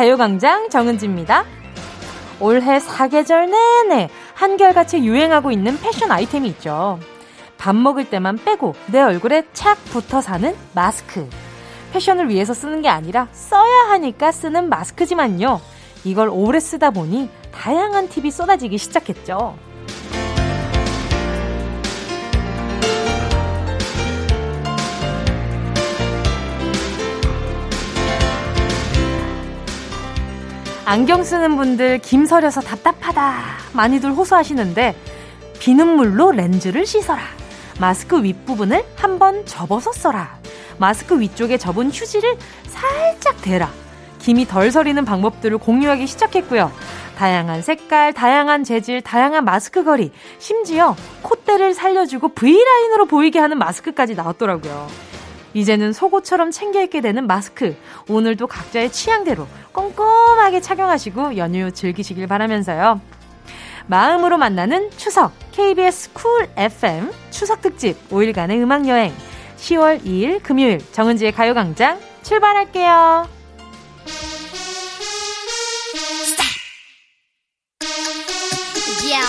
가요광장 정은지입니다. 올해 사계절 내내 한결같이 유행하고 있는 패션 아이템이 있죠. 밥 먹을 때만 빼고 내 얼굴에 착 붙어 사는 마스크. 패션을 위해서 쓰는 게 아니라 써야 하니까 쓰는 마스크지만요. 이걸 오래 쓰다 보니 다양한 팁이 쏟아지기 시작했죠. 안경 쓰는 분들 김서려서 답답하다 많이들 호소하시는데 비눗물로 렌즈를 씻어라. 마스크 윗부분을 한번 접어서 써라. 마스크 위쪽에 접은 휴지를 살짝 대라. 김이 덜 서리는 방법들을 공유하기 시작했고요. 다양한 색깔, 다양한 재질, 다양한 마스크 거리, 심지어 콧대를 살려주고 V라인으로 보이게 하는 마스크까지 나왔더라고요. 이제는 속옷처럼 챙겨 입게 되는 마스크. 오늘도 각자의 취향대로 꼼꼼하게 착용하시고 연휴 즐기시길 바라면서요. 마음으로 만나는 추석 KBS 쿨 FM 추석 특집 5일간의 음악 여행 10월 2일 금요일 정은지의 가요광장 출발할게요. Yeah,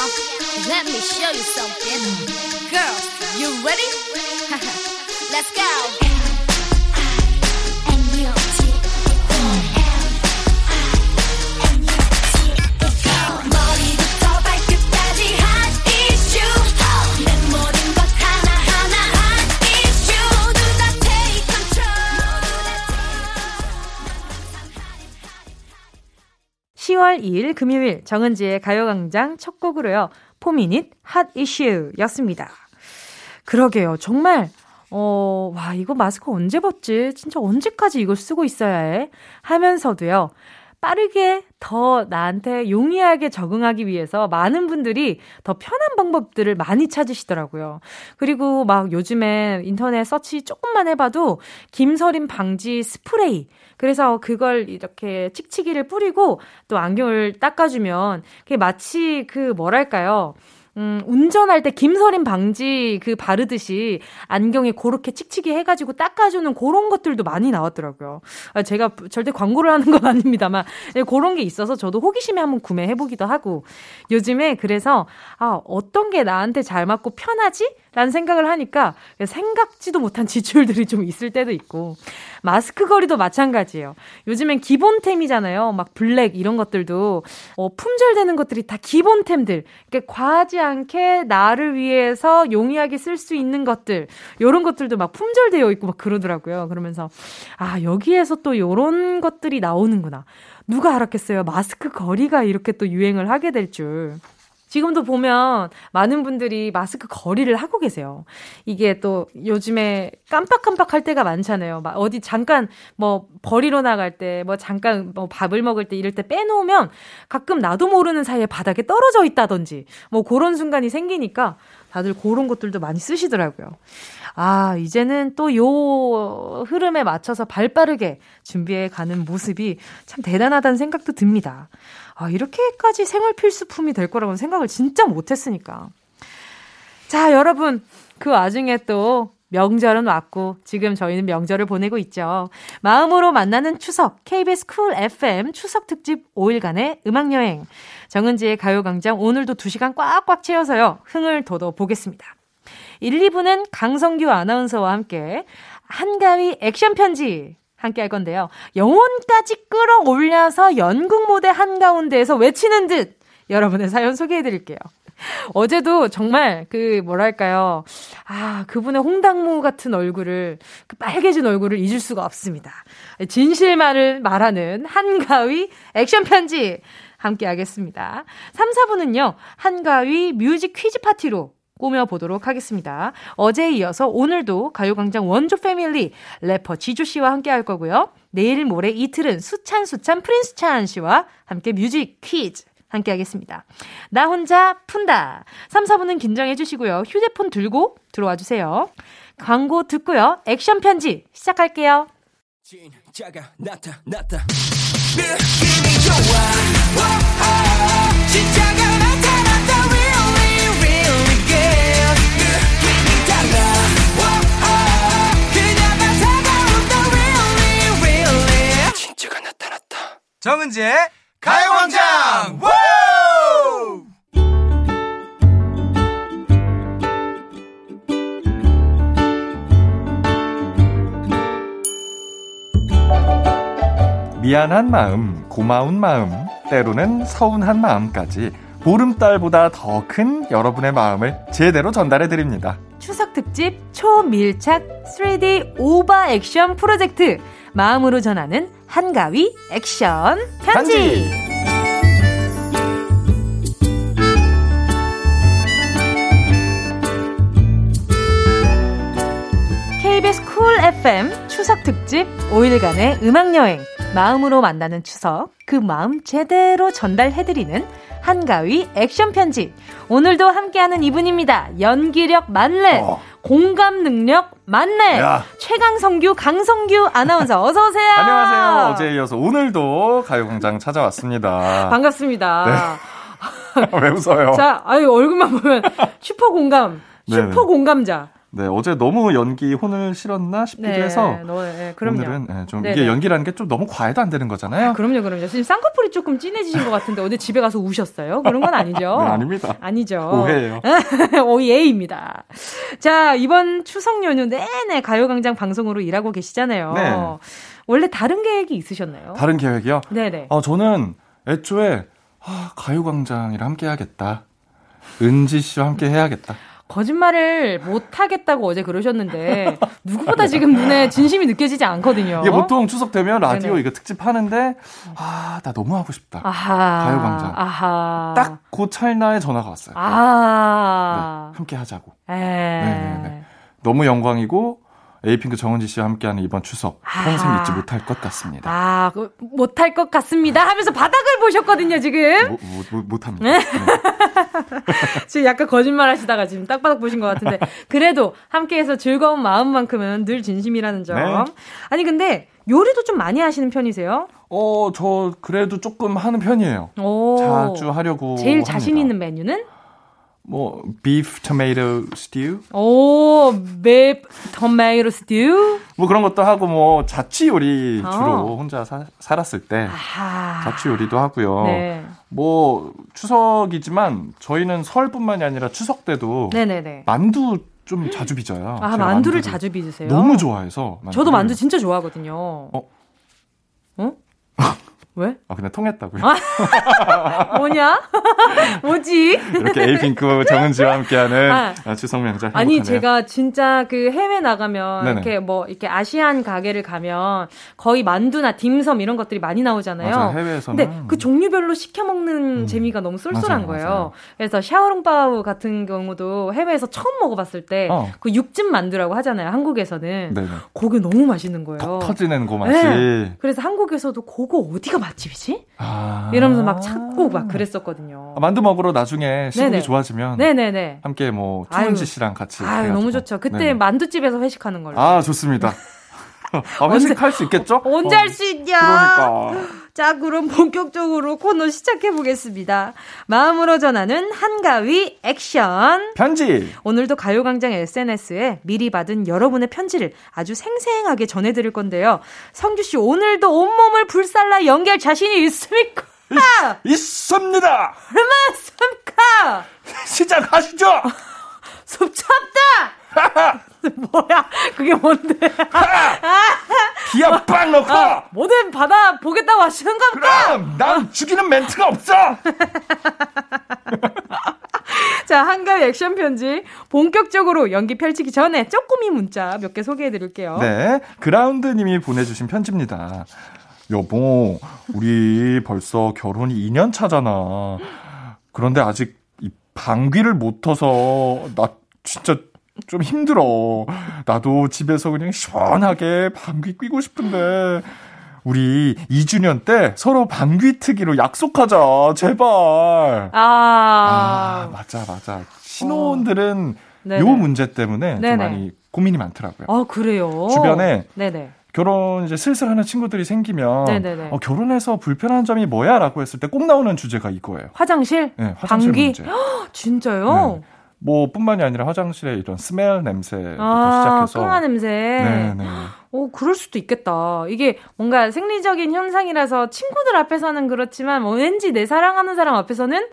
(10월 2일) 금요일 정은지의 가요광장 첫 곡으로요 포미닛 핫 이슈 였습니다 그러게요 정말 어, 와, 이거 마스크 언제 벗지? 진짜 언제까지 이걸 쓰고 있어야 해? 하면서도요, 빠르게 더 나한테 용이하게 적응하기 위해서 많은 분들이 더 편한 방법들을 많이 찾으시더라고요. 그리고 막 요즘에 인터넷 서치 조금만 해봐도 김서림 방지 스프레이. 그래서 그걸 이렇게 칙칙이를 뿌리고 또 안경을 닦아주면 그게 마치 그 뭐랄까요. 음, 운전할 때 김서림 방지 그 바르듯이 안경에 그렇게 칙칙이 해가지고 닦아주는 그런 것들도 많이 나왔더라고요. 아, 제가 절대 광고를 하는 건 아닙니다만, 네, 그런 게 있어서 저도 호기심에 한번 구매해보기도 하고, 요즘에 그래서, 아, 어떤 게 나한테 잘 맞고 편하지? 라는 생각을 하니까 생각지도 못한 지출들이 좀 있을 때도 있고, 마스크 거리도 마찬가지예요. 요즘엔 기본템이잖아요. 막 블랙 이런 것들도 어, 품절되는 것들이 다 기본템들. 그러니까 과하지 않게 나를 위해서 용이하게 쓸 수 있는 것들. 요런 것들도 막 품절되어 있고 막 그러더라고요. 그러면서 아, 여기에서 또 요런 것들이 나오는구나. 누가 알았겠어요. 마스크 거리가 이렇게 또 유행을 하게 될 줄. 지금도 보면 많은 분들이 마스크 거리를 하고 계세요. 이게 또 요즘에 깜빡깜빡 할 때가 많잖아요. 막 어디 잠깐 뭐 버리러 나갈 때, 뭐 잠깐 뭐 밥을 먹을 때 이럴 때 빼놓으면 가끔 나도 모르는 사이에 바닥에 떨어져 있다든지 뭐 그런 순간이 생기니까 다들 그런 것들도 많이 쓰시더라고요. 아, 이제는 또 요 흐름에 맞춰서 발 빠르게 준비해 가는 모습이 참 대단하다는 생각도 듭니다. 아, 이렇게까지 생활 필수품이 될 거라고는 생각을 진짜 못 했으니까. 자, 여러분. 그 와중에 또 명절은 왔고 지금 저희는 명절을 보내고 있죠. 마음으로 만나는 추석 KBS 쿨 FM 추석 특집 5일간의 음악 여행. 정은지의 가요 광장 오늘도 2시간 꽉꽉 채워서요. 흥을 돋워 보겠습니다. 1, 2부는 강성규 아나운서와 함께 한가위 액션 편지 함께 할 건데요. 영혼까지 끌어올려서 연극 무대 한가운데에서 외치는 듯 여러분의 사연 소개해 드릴게요. 어제도 정말 그 뭐랄까요. 아, 그분의 홍당무 같은 얼굴을 그 빨개진 얼굴을 잊을 수가 없습니다. 진실만을 말하는 한가위 액션 편지 함께 하겠습니다. 3, 4부는요. 한가위 뮤직 퀴즈 파티로 꾸며보도록 하겠습니다. 어제에 이어서 오늘도 가요광장 원조 패밀리 래퍼 지조 씨와 함께 할 거고요. 내일 모레 이틀은 수찬 수찬 프린수찬 씨와 함께 뮤직 퀴즈 함께 하겠습니다. 나 혼자 푼다. 3, 4분은 긴장해 주시고요. 휴대폰 들고 들어와 주세요. 광고 듣고요. 액션 편지 시작할게요. 진짜가 나타났다. 느낌이 좋아. 정은지의 가요광장! 미안한 마음, 고마운 마음, 때로는 서운한 마음까지 보름달보다 더 큰 여러분의 마음을 제대로 전달해 드립니다. 추석 특집 초밀착 3D 오버 액션 프로젝트. 마음으로 전하는 한가위 액션 편지. 편지. KBS 쿨 FM 추석 특집 5일간의 음악 여행 마음으로 만나는 추석 그 마음 제대로 전달해드리는 한가위 액션 편지. 오늘도 함께하는 이분입니다. 연기력 만렙, 어. 공감 능력 만렙, 최강성규, 강성규 아나운서 어서 오세요. 안녕하세요. 어제 이어서 오늘도 가요광장 찾아왔습니다. 반갑습니다. 네. 왜 웃어요? 자, 아유 얼굴만 보면 슈퍼 공감, 슈퍼 공감자. 네, 어제 너무 연기 혼을 실었나 싶기도 네, 해서 너, 네, 오늘은 네, 좀 네네. 이게 연기라는 게 좀 너무 과해도 안 되는 거잖아요. 아, 그럼요, 그럼요. 지금 쌍꺼풀이 조금 진해지신 것 같은데 어제 집에 가서 우셨어요? 그런 건 아니죠? 네, 아닙니다. 아니죠. 오해예요. 오예입니다. 자, 이번 추석 연휴 내내 가요광장 방송으로 일하고 계시잖아요. 네. 원래 다른 계획이 있으셨나요? 다른 계획이요? 네네. 어, 저는 애초에 아, 가요광장이랑 함께 해야겠다. 은지 씨와 함께 해야겠다. 거짓말을 못 하겠다고 어제 그러셨는데 누구보다 지금 눈에 진심이 느껴지지 않거든요. 이게 보통 추석 되면 라디오 네네. 이거 특집 하는데 아 나 너무 하고 싶다. 아하. 가요광장. 아하. 딱그 찰나에 전화가 왔어요. 아. 네, 함께 하자고. 에. 네네네. 너무 영광이고 에이핑크 정은지 씨와 함께하는 이번 추석 아. 평생 잊지 못할 것 같습니다. 아, 그, 못할 것 같습니다 하면서 바닥을 보셨거든요, 지금. 못, 못, 못합니다. 네. 지금 약간 거짓말 하시다가 지금 딱 바닥 보신 것 같은데. 그래도 함께해서 즐거운 마음만큼은 늘 진심이라는 점. 네. 아니, 근데 요리도 좀 많이 하시는 편이세요? 어, 저 그래도 조금 하는 편이에요. 오. 자주 하려고. 제일 합니다. 자신 있는 메뉴는? 뭐 beef tomato stew. 오, beef tomato stew. 뭐 그런 것도 하고 뭐 자취 요리 어. 주로 혼자 사, 살았을 때 아하. 자취 요리도 하고요. 네. 뭐 추석이지만 저희는 설뿐만이 아니라 추석 때도 네네네. 만두 좀 자주 빚어요. 아, 만두를, 만두를, 자주 빚으세요? 너무 좋아해서. 만두를. 저도 만두 진짜 좋아하거든요. 어? 어? 왜? 아, 그냥 통했다고요. 아, 뭐냐? 뭐지? 이렇게 에이핑크 정은지와 함께하는 아, 아 추석 명절 아니, 행복하네요. 제가 진짜 그 해외 나가면 네네. 이렇게 뭐 이렇게 아시안 가게를 가면 거의 만두나 딤섬 이런 것들이 많이 나오잖아요. 맞아요, 해외에서는. 근데 그 종류별로 시켜 먹는 음. 재미가 너무 쏠쏠한 맞아요, 거예요. 맞아요. 그래서 샤오롱바우 같은 경우도 해외에서 처음 먹어봤을 때그 어. 육즙 만두라고 하잖아요. 한국에서는. 네네. 그게 너무 맛있는 거예요. 턱 터지는 그 맛이. 네. 그래서 한국에서도 그거 어디가 맛집이지? 아~ 이러면서 막 찾고 막 그랬었거든요. 아, 만두 먹으러 나중에 시국이 네네. 좋아지면 네네네. 함께 뭐 투은지 씨랑 같이 아유, 너무 좋죠. 그때 네네. 만두집에서 회식하는 걸로. 아 좋습니다. 아, 회식할 수 있겠죠? 언제 어. 할수 있냐? 그러니까. 자, 그럼 본격적으로 코너 시작해 보겠습니다. 마음으로 전하는 한가위 액션 편지. 오늘도 가요광장 SNS에 미리 받은 여러분의 편지를 아주 생생하게 전해드릴 건데요. 성규 씨 오늘도 온몸을 불살라 연기할 자신이 있습니까? 있, 습니다 얼마습니까? 시작하시죠. 섭찹다. 뭐야? 그게 뭔데? 기합 빵 넣고! 아, 뭐든 받아 보겠다고 하시는 겁니까? 그럼 난 죽이는 멘트가 없어! 자, 한가위 액션 편지 본격적으로 연기 펼치기 전에 쪼꼬미 문자 몇 개 소개해 드릴게요. 네. 그라운드 님이 보내 주신 편지입니다. 여보, 우리 벌써 결혼이 2년 차잖아. 그런데 아직 이 방귀를 못 터서 나 진짜 좀 힘들어. 나도 집에서 그냥 시원하게 방귀 뀌고 싶은데. 우리 2주년 때 서로 방귀 트기로 약속하자. 제발. 아. 아 맞아, 맞아. 신혼들은 어. 요 문제 때문에 네네. 좀 많이 고민이 많더라고요. 아, 그래요? 주변에 네네. 결혼 이제 슬슬 하는 친구들이 생기면 어, 결혼해서 불편한 점이 뭐야라고 했을 때 꼭 나오는 주제가 이거예요. 화장실? 네, 화장실 방귀? 문제. 진짜요? 네. 뭐 뿐만이 아니라 화장실에 이런 스멜 냄새부터 아, 시작해서 깡아 냄새. 네, 네. 오, 그럴 수도 있겠다. 이게 뭔가 생리적인 현상이라서 친구들 앞에서는 그렇지만 뭐 왠지 내 사랑하는 사람 앞에서는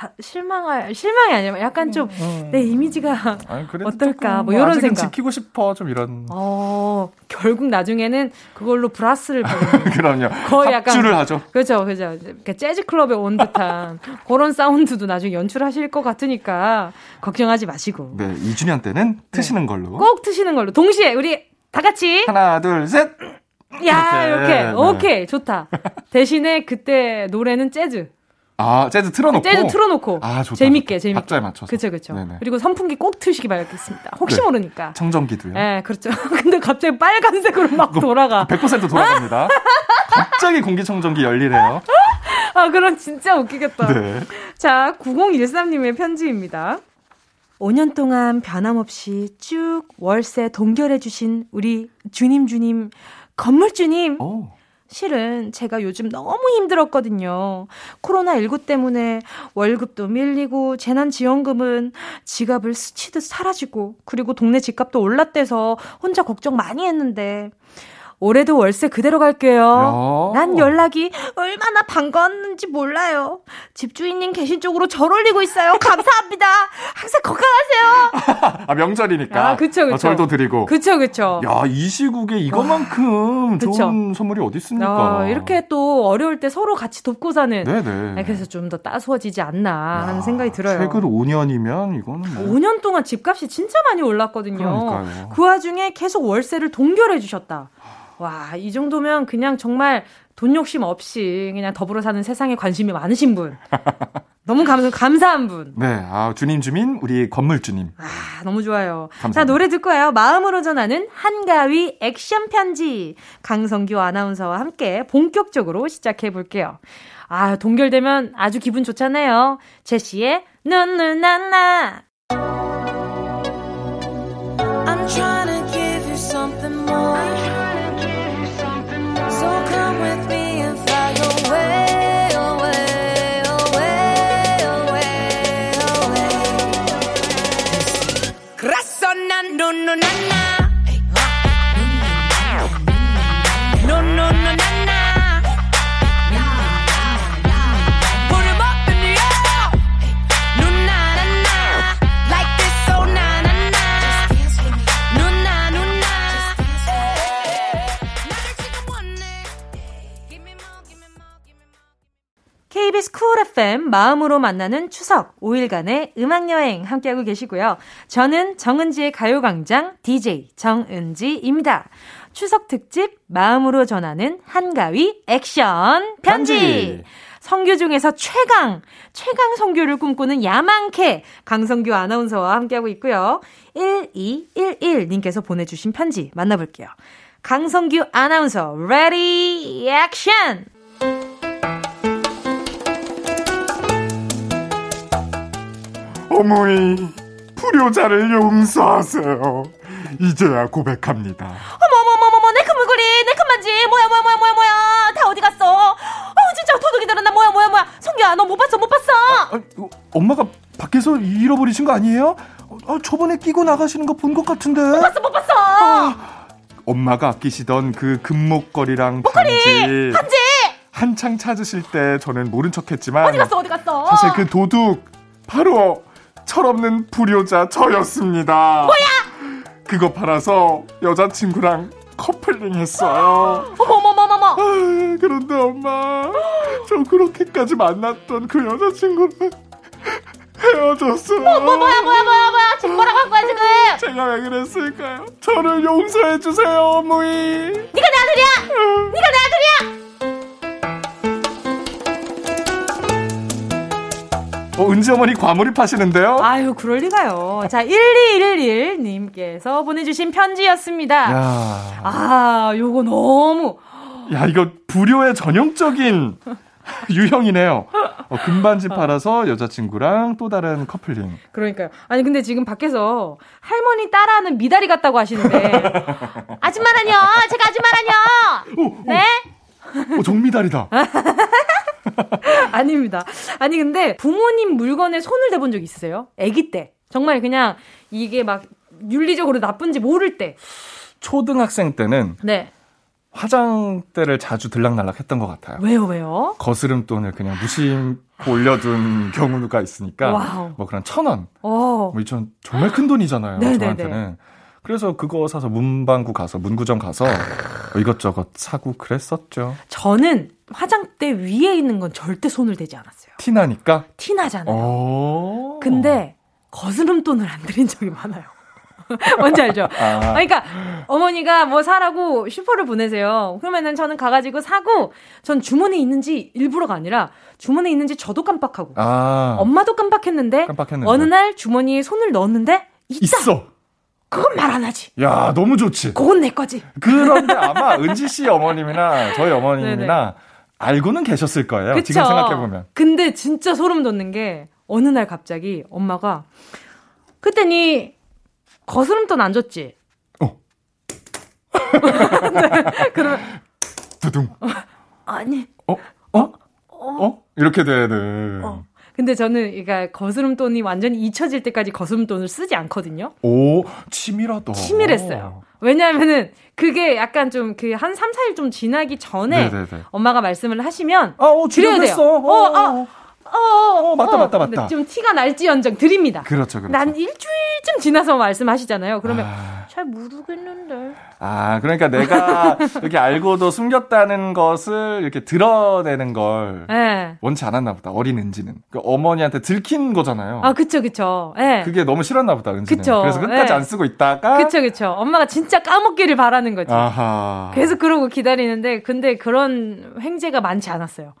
아, 실망할 실망이 아니라 약간 좀내 음. 이미지가 아니, 어떨까? 뭐 이런 생각. 지키고 싶어 좀 이런 어, 결국 나중에는 그걸로 브라스를 그럼요. 거의 약간 합주를 하죠. 그렇죠, 그렇죠. 재즈 클럽에 온 듯한 그런 사운드도 나중에 연출하실 것 같으니까 걱정하지 마시고 네, 2주년 때는 트시는 걸로. 꼭 트시는 걸로 동시에 우리 다 같이 하나, 둘, 셋. 야 이렇게. 이렇게 네. 오케이 좋다. 대신에 그때 노래는 재즈, 아, 재즈 틀어놓고. 재즈 틀어놓고 아, 좋다. 재밌게 좋다. 재밌게. 박자에 맞춰서. 그렇죠, 그렇죠. 그리고 선풍기 꼭 트시기 바라겠습니다. 혹시 네. 모르니까. 청정기도요. 예, 그렇죠. 근데 갑자기 빨간색으로 막 돌아가. 100% 돌아갑니다. 갑자기 공기청정기 열리래요. 아, 그럼 진짜 웃기겠다. 네. 자, 9013님의 편지입니다. 5년 동안 변함없이 쭉 월세 동결해주신 우리 주님 주님, 건물주님. 오. 실은 제가 요즘 너무 힘들었거든요. 코로나19 때문에 월급도 밀리고 재난지원금은 지갑을 스치듯 사라지고 그리고 동네 집값도 올랐대서 혼자 걱정 많이 했는데 올해도 월세 그대로 갈게요. 야. 난 연락이 얼마나 반가웠는지 몰라요. 집주인님 계신 쪽으로 절 올리고 있어요. 감사합니다. 항상 건강하세요. 아, 명절이니까. 아, 그쵸, 그쵸. 어, 절도 드리고. 그쵸, 그쵸. 야, 이 시국에 이것만큼 그쵸. 좋은 선물이 어디 있습니까? 어, 이렇게 또 어려울 때 서로 같이 돕고 사는 네네. 네, 그래서 좀 더 따스워지지 않나 하는 야, 생각이 들어요. 최근 5년이면 이거는 뭐. 5년 동안 집값이 진짜 많이 올랐거든요. 그러니까요. 그 와중에 계속 월세를 동결해 주셨다. 와, 이 정도면 그냥 정말 돈 욕심 없이 그냥 더불어 사는 세상에 관심이 많으신 분. 너무 감, 감사한 분. 네, 아, 주님 주민, 우리 건물 주님. 아, 너무 좋아요. 감사합니다. 자, 노래 듣고 와요. 마음으로 전하는 한가위 액션 편지. 강성규 아나운서와 함께 본격적으로 시작해 볼게요. 아, 동결되면 아주 기분 좋잖아요. 제시의 눈누나나. 쿨 FM 마음으로 만나는 추석 5일간의 음악여행 함께하고 계시고요. 저는 정은지의 가요광장 DJ 정은지입니다. 추석 특집 마음으로 전하는 한가위 액션 편지. 편지. 성교 중에서 최강, 최강 성교를 꿈꾸는 야망캐 강성규 아나운서와 함께하고 있고요. 1211님께서 보내주신 편지 만나볼게요. 강성규 아나운서, ready, action! 어머니, 불효자를 용서하세요. 이제야 고백합니다. 어머머머머머 내 금물고리 내 금반지 뭐야 뭐야 뭐야 뭐야 뭐야 다 어디 갔어 어 진짜 도둑이들은 나 뭐야 뭐야 뭐야 성규야 너 못 봤어 못 봤어 아, 이거 엄마가 밖에서 잃어버리신 거 아니에요? 어, 저번에 끼고 나가시는 거 본 것 같은데. 봤어 못 봤어 엄마가 아끼시던 그 금목걸이랑 반지. 반지 한창 찾으실 때 저는 모른 척했지만 어디 갔어 어디 갔어 사실 그 도둑 바로 철없는 불효자 저였습니다. 뭐야? 그거 팔아서 여자친구랑 커플링 했어요. 어머머머머머 아, 그런데 엄마, 저 그렇게까지 만났던 그 여자친구랑 헤어졌어요. 뭐 뭐야 뭐야 뭐야 뭐야 지금 뭐라고 한 거야 지금 제가 왜 그랬을까요? 저를 용서해 주세요, 어머니. 네가 내 아들이야 네가 내 아들이야 어, 은지 어머니 과몰입하시는데요? 아유 그럴 리가요 자 1211님께서 보내주신 편지였습니다 야, 아 요거 너무 야 이거 불효의 전형적인 유형이네요. 어, 금반지 팔아서 여자친구랑 또 다른 커플링. 그러니까요. 아니 근데 지금 밖에서 할머니 따라하는 미다리 같다고 하시는데 아줌마라뇨. 제가 아줌마라뇨. 오, 오, 네? 오, 정미달이다. 아닙니다. 아니 근데 부모님 물건에 손을 대본 적 있으세요? 아기 때. 정말 그냥 이게 막 윤리적으로 나쁜지 모를 때. 초등학생 때는 네. 화장대를 자주 들락날락 했던 것 같아요. 왜요, 왜요? 거스름돈을 그냥 무심코 올려둔 경우가 있으니까 wow. 뭐 그런 천 원, 어. 뭐 이천 정말 큰 돈이잖아요. 네네네. 저한테는. 그래서 그거 사서 문방구 가서 문구점 가서 뭐 이것저것 사고 그랬었죠. 저는 화장대 위에 있는 건 절대 손을 대지 않았어요. 티 나니까. 티 나잖아요. 어. 근데 거스름 돈을 안 들인 적이 많아요. 뭔지 알죠? 아. 그러니까 어머니가 뭐 사라고 슈퍼를 보내세요. 그러면은 저는 가가지고 사고 전 주머니에 있는지 일부러가 아니라 주머니에 있는지 저도 깜빡하고 아. 엄마도 깜빡했는데, 깜빡했는데. 어느 날 주머니에 손을 넣었는데 있다. 있어. 그건 말 안 하지. 야, 너무 좋지. 그건 내 거지. 그런데 아마 은지 씨 어머님이나 저희 어머님이나 알고는 계셨을 거예요. 그쵸? 지금 생각해보면. 근데 진짜 소름 돋는 게 어느 날 갑자기 엄마가 그때 니 거스름돈 안 줬지? 어. 그러면 두둥. 아니. 어? 어? 어? 이렇게 되는. 어. 근데 저는 그러니까 거스름돈이 완전히 잊혀질 때까지 거스름돈을 쓰지 않거든요. 오, 치밀하다. 치밀했어요. 왜냐하면은 그게 약간 좀 그 한 3, 4일 좀 지나기 전에 네네네. 엄마가 말씀을 하시면 아, 어, 드려야 돼요. 주문했어. 어, 아, 어, 어, 어, 맞다, 맞다, 근데 맞다. 좀 티가 날지언정 드립니다. 그렇죠, 그렇죠. 난 일주일쯤 지나서 말씀하시잖아요. 그러면 아. 잘 모르겠는데. 아, 그러니까 내가 이렇게 알고도 숨겼다는 것을 이렇게 드러내는 걸 예. 원치 않았나 보다. 어린 은지는. 그 어머니한테 들킨 거잖아요. 아, 그쵸, 그쵸. 예. 그게 너무 싫었나 보다, 은지는. 그쵸. 그래서 끝까지 예. 안 쓰고 있다가 그쵸, 그쵸. 엄마가 진짜 까먹기를 바라는 거지. 아하. 계속 그러고 기다리는데, 근데 그런 횡재가 많지 않았어요.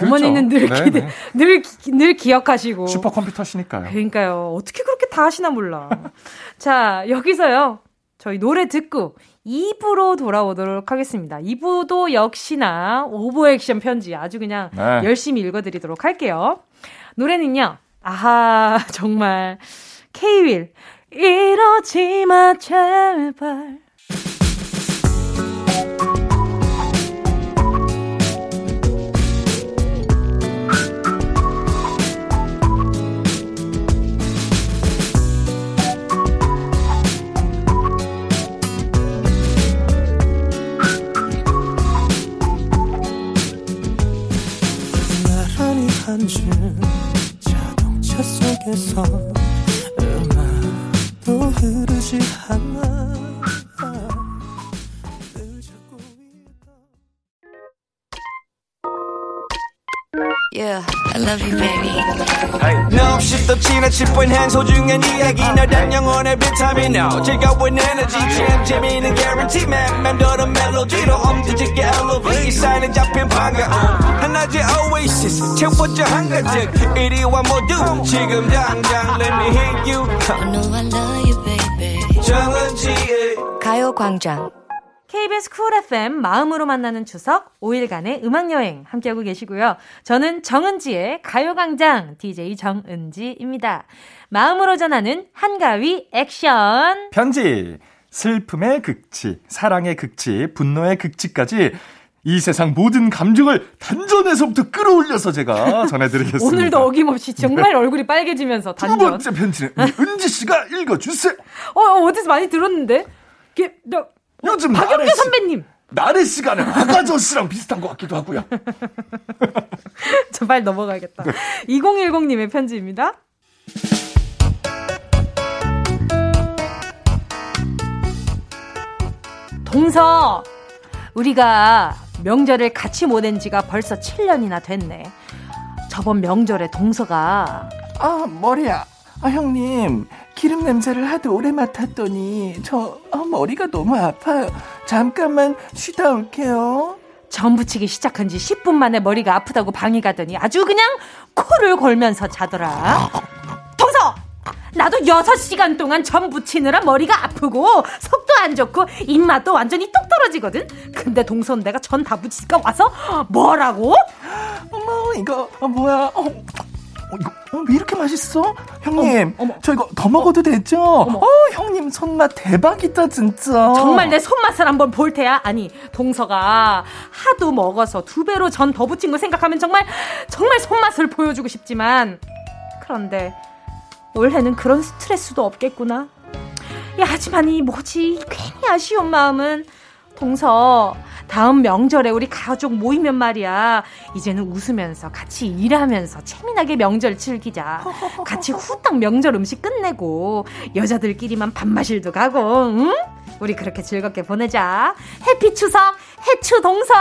그렇죠. 어머니는 늘. 기대, 늘, 기- 늘 기억하시고. 슈퍼컴퓨터시니까요. 그러니까요. 어떻게 그렇게 다 하시나 몰라. 자, 여기서요. 저희 노래 듣고 2부로 돌아오도록 하겠습니다. 2부도 역시나 오버 액션 편지 아주 그냥 네. 열심히 읽어드리도록 할게요. 노래는요. 아하, 정말. K-윌. 이러지 마, 제발. 나란히 앉은 자동차 속에서 음악도 흐르지 않아. 늘 찾고 있다 Yeah, I love you, baby. 너 없이 또 지나칠 뻔한 소중한 이야기. 너란 영혼의 비타민. O 즐거운 에너지. 참 재미있는 guarantee. man 맘대로 멜로디로 엄지짓게 elevate 이 사인은 잡힌 반 oasis 채워져 한가득 이리와 모두 지금 당장 let me hit you You know I love you, baby. 정은지의 가요광장. KBS 쿨 FM 마음으로 만나는 추석 5일간의 음악여행 함께하고 계시고요. 저는 정은지의 가요광장 DJ 정은지입니다. 마음으로 전하는 한가위 액션. 편지. 슬픔의 극치, 사랑의 극치, 분노의 극치까지 이 세상 모든 감정을 단전에서부터 끌어올려서 제가 전해드리겠습니다. 오늘도 어김없이 정말 얼굴이 빨개지면서 두 단전. 번째 편지는 은지 씨가 읽어주세요. 어, 어, 어디서 많이 들었는데? 이게, 너, 요즘 박영규 씨- 선배님. 나래 시간은 아가저 씨랑 비슷한 것 같기도 하고요. 저 빨리 넘어가야겠다. 2010님의 편지입니다. 동서, 우리가 명절을 같이 보낸 지가 벌써 7년이나 됐네. 저번 명절에 동서가 아 머리야 아 형님 기름 냄새를 하도 오래 맡았더니 저 아, 머리가 너무 아파요 잠깐만 쉬다 올게요 전 부치기 시작한 지 10분 만에 머리가 아프다고 방이 가더니 아주 그냥 코를 골면서 자더라. 동서! 나도 6시간 동안 전 부치느라 머리가 아프고 속도 안 좋고 입맛도 완전히 뚝 떨어지거든. 근데 동선 내가 전 다 부치니까 와서 뭐라고? 어머 이거 어, 뭐야 어, 어, 이거 어, 왜 이렇게 맛있어 형님 어머, 어머. 저 이거 더 먹어도 되죠 어 형님 손맛 대박이다 진짜 정말 내 손맛을 한번 볼 테야. 아니 동서가 하도 먹어서 두 배로 전더 부친 거 생각하면 정말 정말 손맛을 보여주고 싶지만 그런데 올해는 그런 스트레스도 없겠구나. 야, 하지만 이 뭐지? 괜히 아쉬운 마음은 동서 다음 명절에 우리 가족 모이면 말이야. 이제는 웃으면서 같이 일하면서 재미나게 명절 즐기자. 같이 후딱 명절 음식 끝내고 여자들끼리만 밥 마실도 가고, 응? 우리 그렇게 즐겁게 보내자. 해피 추석, 해추 동서.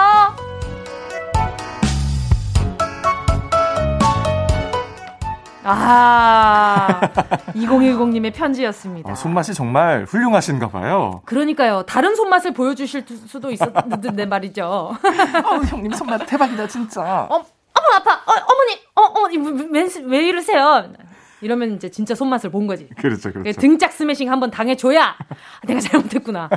아, 2010님의 편지였습니다. 어, 손맛이 정말 훌륭하신가 봐요. 그러니까요. 다른 손맛을 보여주실 수도 있었는데 말이죠. 어, 형님 손맛 대박이다 진짜. 어, 어머 아파. 어, 어머니, 어, 어머니 왜, 왜, 왜 이러세요? 이러면 이제 진짜 손맛을 본 거지. 그렇죠, 그렇죠. 등짝 스매싱 한번 당해줘야 아, 내가 잘못했구나.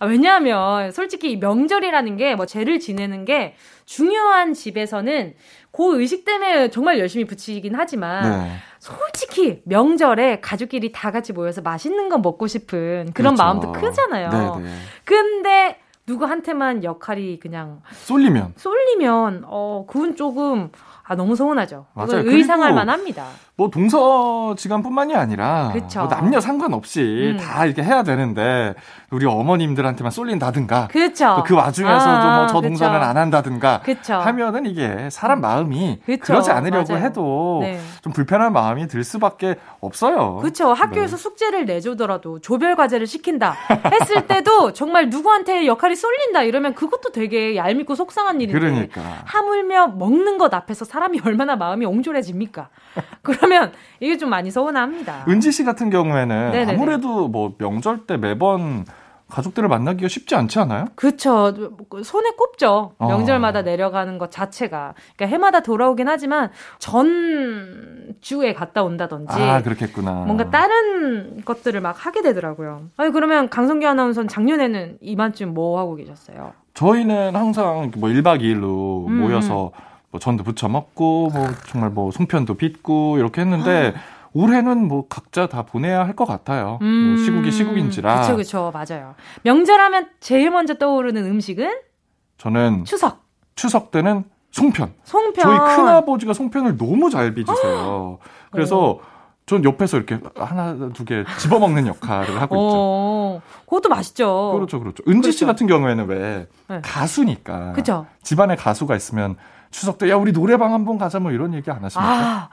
아, 왜냐하면 솔직히 명절이라는 게 뭐 죄를 지내는 게 중요한 집에서는 그 의식 때문에 정말 열심히 붙이긴 하지만 네. 솔직히 명절에 가족끼리 다 같이 모여서 맛있는 거 먹고 싶은 그런 그렇죠. 마음도 크잖아요. 네, 네. 근데 누구한테만 역할이 그냥 쏠리면 쏠리면 어 그건 조금 아 너무 서운하죠. 맞아요. 의상할 만합니다. 뭐 동서지간뿐만이 아니라 그쵸. 뭐 남녀 상관없이 음. 다 이렇게 해야 되는데 우리 어머님들한테만 쏠린다든가 그렇죠. 또그 와중에서도 아, 뭐저 동서는. 안 한다든가 그쵸. 하면은 이게 사람 마음이 그쵸. 그러지 않으려고 맞아요. 해도 네. 좀 불편한 마음이 들 수밖에 없어요. 그렇죠. 학교에서 숙제를 내주더라도 조별 과제를 시킨다 했을 때도 정말 누구한테 역할이 쏠린다 이러면 그것도 되게 얄밉고 속상한 일인데 그러니까. 하물며 먹는 것 앞에서 사람이 얼마나 마음이 옹졸해집니까? 그러면 이게 좀 많이 서운합니다. 은지 씨 같은 경우에는 네네네. 아무래도 뭐 명절 때 매번 가족들을 만나기가 쉽지 않지 않아요? 그쵸. 손에 꼽죠. 어. 명절마다 내려가는 것 자체가. 그러니까 해마다 돌아오긴 하지만 전 주에 갔다 온다든지. 아, 그렇겠구나. 뭔가 다른 것들을 막 하게 되더라고요. 아니, 그러면 강성기 아나운서는 작년에는 이만쯤 뭐 하고 계셨어요? 저희는 항상 뭐 1박 2일로 음. 모여서 뭐 전도 부쳐 먹고 뭐 정말 뭐 송편도 빚고 이렇게 했는데 아. 올해는 뭐 각자 다 보내야 할 것 같아요. 뭐 시국이 시국인지라. 음. 그쵸, 그쵸. 맞아요. 명절하면 제일 먼저 떠오르는 음식은 저는 추석. 추석 때는 송편. 송편. 저희 큰아버지가 송편을 너무 잘 빚으세요. 그래서 전 옆에서 이렇게 하나 두 개 집어먹는 역할을 하고 있죠. 어, 그것도 맛있죠. 그렇죠, 그렇죠. 은지 씨 그렇죠. 같은 경우에는 왜 네. 가수니까 그쵸. 집안에 가수가 있으면 추석 때 야 우리 노래방 한번 가자 뭐 이런 얘기 안 하십니까? 아,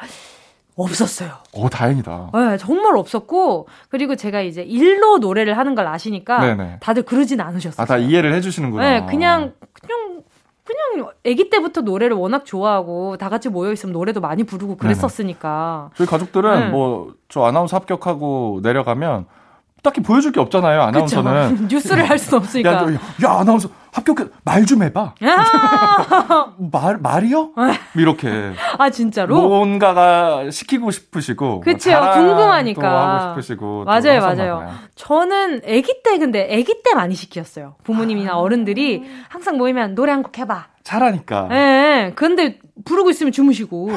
없었어요. 어 다행이다. 네, 정말 없었고 그리고 제가 이제 일로 노래를 하는 걸 아시니까 네네. 다들 그러진 않으셨어요. 아 다 이해를 해주시는구나. 네, 그냥 그냥 그냥 아기 때부터 노래를 워낙 좋아하고 다 같이 모여 있으면 노래도 많이 부르고 그랬었으니까. 저희 가족들은 네. 뭐 저 아나운서 합격하고 내려가면 딱히 보여줄 게 없잖아요. 아나운서는. 뉴스를 할 수는 없으니까. 야, 너, 야, 아나운서 합격해 말 좀 해봐. 아, 말 말이요? 이렇게 아 진짜로? 뭔가가 시키고 싶으시고 그쵸, 뭐 자랑도 궁금하니까. 하고 싶으시고 또 맞아요, 맞아요. 봐요. 저는 아기 때 근데 아기 때 많이 시켰어요. 부모님이나 어른들이 항상 모이면 노래 한 곡 해봐. 잘하니까. 예, 예. 근데 부르고 있으면 주무시고.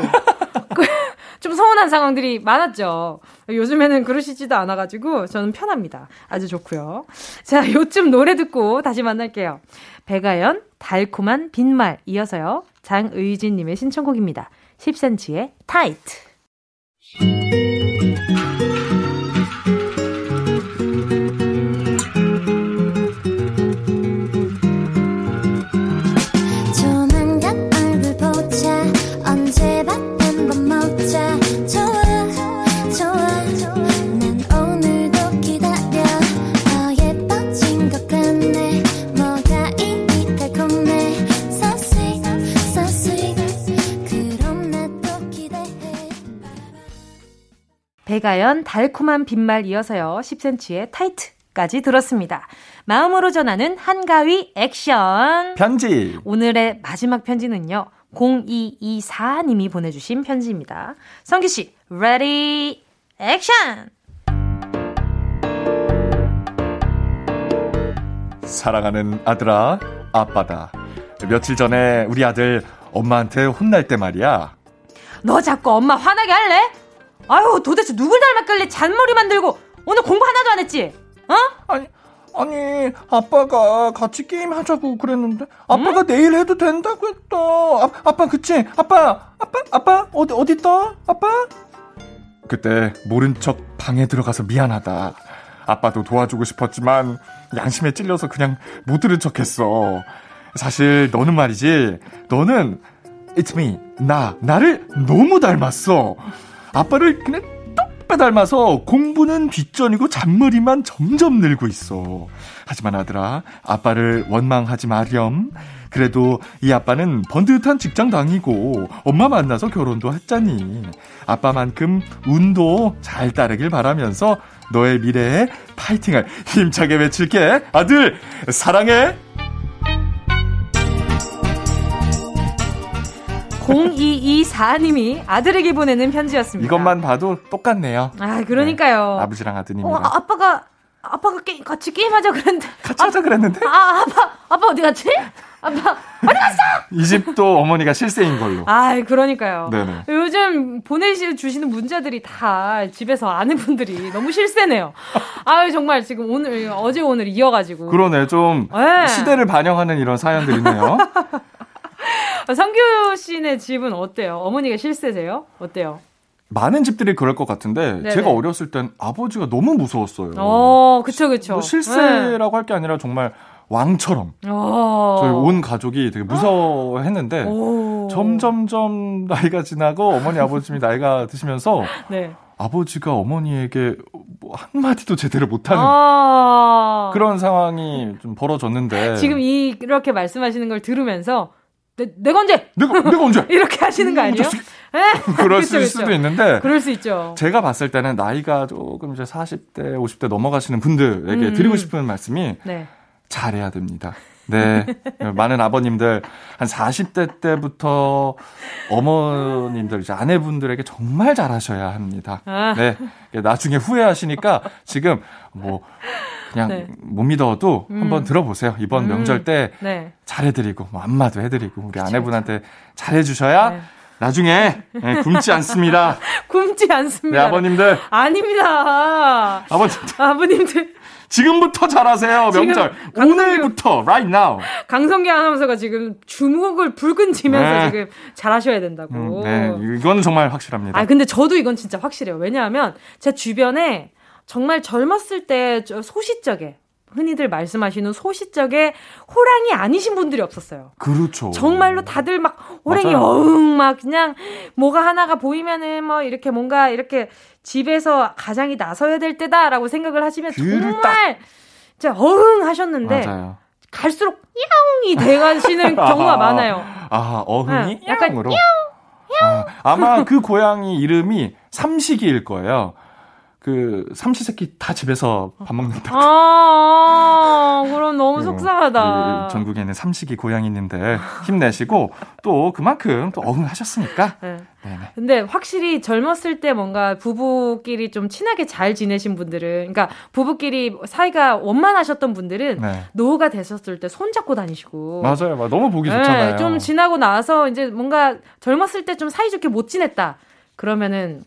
그, 좀 서운한 상황들이 많았죠. 요즘에는 그러시지도 않아가지고 저는 편합니다. 아주 좋고요. 자, 요쯤 노래 듣고 다시 만날게요. 배가연 달콤한 빈말 이어서요. 장의진님의 신청곡입니다. 10cm의 타이트. 배가연 달콤한 빈말 이어서요. 10cm의 타이트 까지 들었습니다. 마음으로 전하는 한가위 액션. 편지. 오늘의 마지막 편지는요. 0224님이 보내주신 편지입니다. 성기씨, ready, 액션! 사랑하는 아들아, 아빠다. 며칠 전에 우리 아들 엄마한테 혼날 때 말이야. 너 자꾸 엄마 화나게 할래? 아유, 도대체 누굴 닮았길래 잔머리 만들고 오늘 공부 하나도 안 했지? 어? 아니, 아니, 아빠가 같이 게임 하자고 그랬는데, 아빠가 내일 해도 된다고 했다. 아, 아빠, 그치? 아빠, 아빠, 아빠, 어디, 어디 있다? 아빠? 그때 모른 척 방에 들어가서 미안하다. 아빠도 도와주고 싶었지만 양심에 찔려서 그냥 못 들은 척 했어. 사실 너는 말이지. 너는 it's me. 나. 나를 너무 닮았어. 아빠를 그냥 똑 닮아서 공부는 뒷전이고 잔머리만 점점 늘고 있어. 하지만 아들아, 아빠를 원망하지 마렴. 그래도 이 아빠는 번듯한 직장 다니고 엄마 만나서 결혼도 했잖니. 아빠만큼 운도 잘 따르길 바라면서 너의 미래에 파이팅을 힘차게 외칠게. 아들, 사랑해. 0224님이 아들에게 보내는 편지였습니다. 이것만 봐도 똑같네요. 아, 그러니까요. 네, 아버지랑 아드님이랑. 어, 아, 아빠가 아빠가 게임 같이 게임하자 그랬는데 같이 하자 그랬는데 아, 아빠 아빠 어디 갔지? 아빠 이 집도 어머니가 실세인 걸로. 아, 그러니까요. 네네. 요즘 보내시 주시는 문자들이 다 집에서 아는 분들이 너무 실세네요. 아, 정말 지금 오늘 어제 오늘 이어가지고 그러네 좀 네. 시대를 반영하는 이런 사연들이네요. 아, 성규 씨네 집은 어때요? 어머니가 실세세요? 어때요? 많은 집들이 그럴 것 같은데 네네. 제가 어렸을 땐 아버지가 너무 무서웠어요. 어, 그쵸 그쵸. 뭐 실세라고 할게 아니라 정말 왕처럼 네. 어. 저희 온 가족이 되게 무서워했는데 오. 점점점 나이가 지나고 어머니 아버님이 나이가 드시면서 네. 아버지가 어머니에게 뭐 한마디도 제대로 못하는 아. 그런 상황이 좀 벌어졌는데 지금 이- 이렇게 말씀하시는 걸 들으면서 내, 내가 언제 내가 내가 언제 이렇게 하시는 거 아니에요? 자식. 예? 그럴 그쵸, 그쵸. 수도 있는데 그럴 수 있죠. 제가 봤을 때는 나이가 조금 이제 40대, 50대 넘어가시는 분들에게 음. 드리고 싶은 말씀이 네. 잘해야 됩니다. 네. 많은 아버님들 한 40대 때부터 어머님들, 이제 아내분들에게 정말 잘하셔야 합니다. 아. 네. 나중에 후회하시니까 지금 뭐 그냥 네. 못 믿어도 음. 한번 들어보세요. 이번 음. 명절 때 네. 잘해드리고 뭐 안마도 해드리고 우리 아내분한테 잘해주셔야 네. 나중에 네, 굶지 않습니다. 굶지 네, 않습니다. 아버님들. 아닙니다. 아버님들. 아버님들 지금부터 잘하세요, 지금 명절. 강성규- 오늘부터, right now. 강성기 아나운서가 지금 주먹을 불끈 쥐면서 네. 지금 잘하셔야 된다고. 음, 네, 이건 정말 확실합니다. 아 근데 저도 이건 진짜 확실해요. 왜냐하면 제 주변에 정말 젊었을 때저 소시적에 흔히들 말씀하시는 소시적에 호랑이 아니신 분들이 없었어요. 그렇죠. 정말로 다들 막 호랑이 맞아요. 어흥 막 그냥 뭐가 하나가 보이면은 뭐 이렇게 뭔가 이렇게 집에서 가장이 나서야 될 때다라고 생각을 하시면 귀를 정말 진짜 어흥 하셨는데 맞아요. 갈수록 야옹이 돼가시는 경우가 많아요. 아, 어흥이 네, 약간 야옹으로. 아, 아마 그 고양이 이름이 삼식이일 거예요. 그 삼시세끼 다 집에서 밥 먹는다. 아, 그럼 너무 어, 속상하다. 이 전국에 있는 삼식이 고양이님들 힘내시고 또 그만큼 또 어흥하셨으니까. 네. 네네. 근데 확실히 젊었을 때 뭔가 부부끼리 좀 친하게 잘 지내신 분들은, 그러니까 부부끼리 사이가 원만하셨던 분들은 네. 노후가 되셨을 때 손잡고 다니시고. 맞아요. 맞아요. 너무 보기 네, 좋잖아요. 좀 지나고 나서 이제 뭔가 젊었을 때 좀 사이좋게 못 지냈다. 그러면은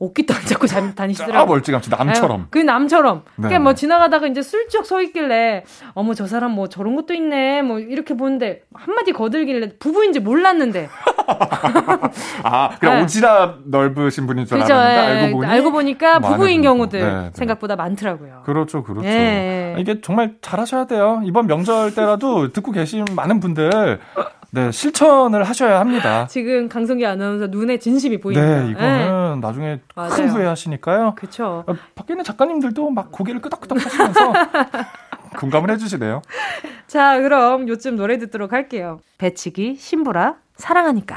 옷깃도 안 잡고 자- 아, 다니시더라고요. 멀찌감치 남처럼. 예, 그 남처럼. 네. 그러니까 뭐 지나가다가 이제 슬쩍 서 있길래 어머 저 사람 뭐 저런 것도 있네. 뭐 이렇게 보는데 한마디 거들길래 부부인지 몰랐는데. 아, 그냥 네. 오지랖 넓으신 분인 줄 그죠? 알았는데 예, 알고 보니 알고 보니까 부부인. 경우들 네, 네. 생각보다 많더라고요. 그렇죠, 그렇죠. 예. 이게 정말 잘하셔야 돼요. 이번 명절 때라도 듣고 계신 많은 분들, 네, 실천을 하셔야 합니다. 지금 강성기 아나운서 눈에 진심이 보입니다. 네, 이거는 나중에 예. 맞아요. 큰 후회하시니까요. 그렇죠. 아, 밖에 있는 작가님들도 막 고개를 끄덕끄덕 하시면서 공감을 해주시네요. 자, 그럼 요즘 노래 듣도록 할게요. 배치기 신보라 사랑하니까.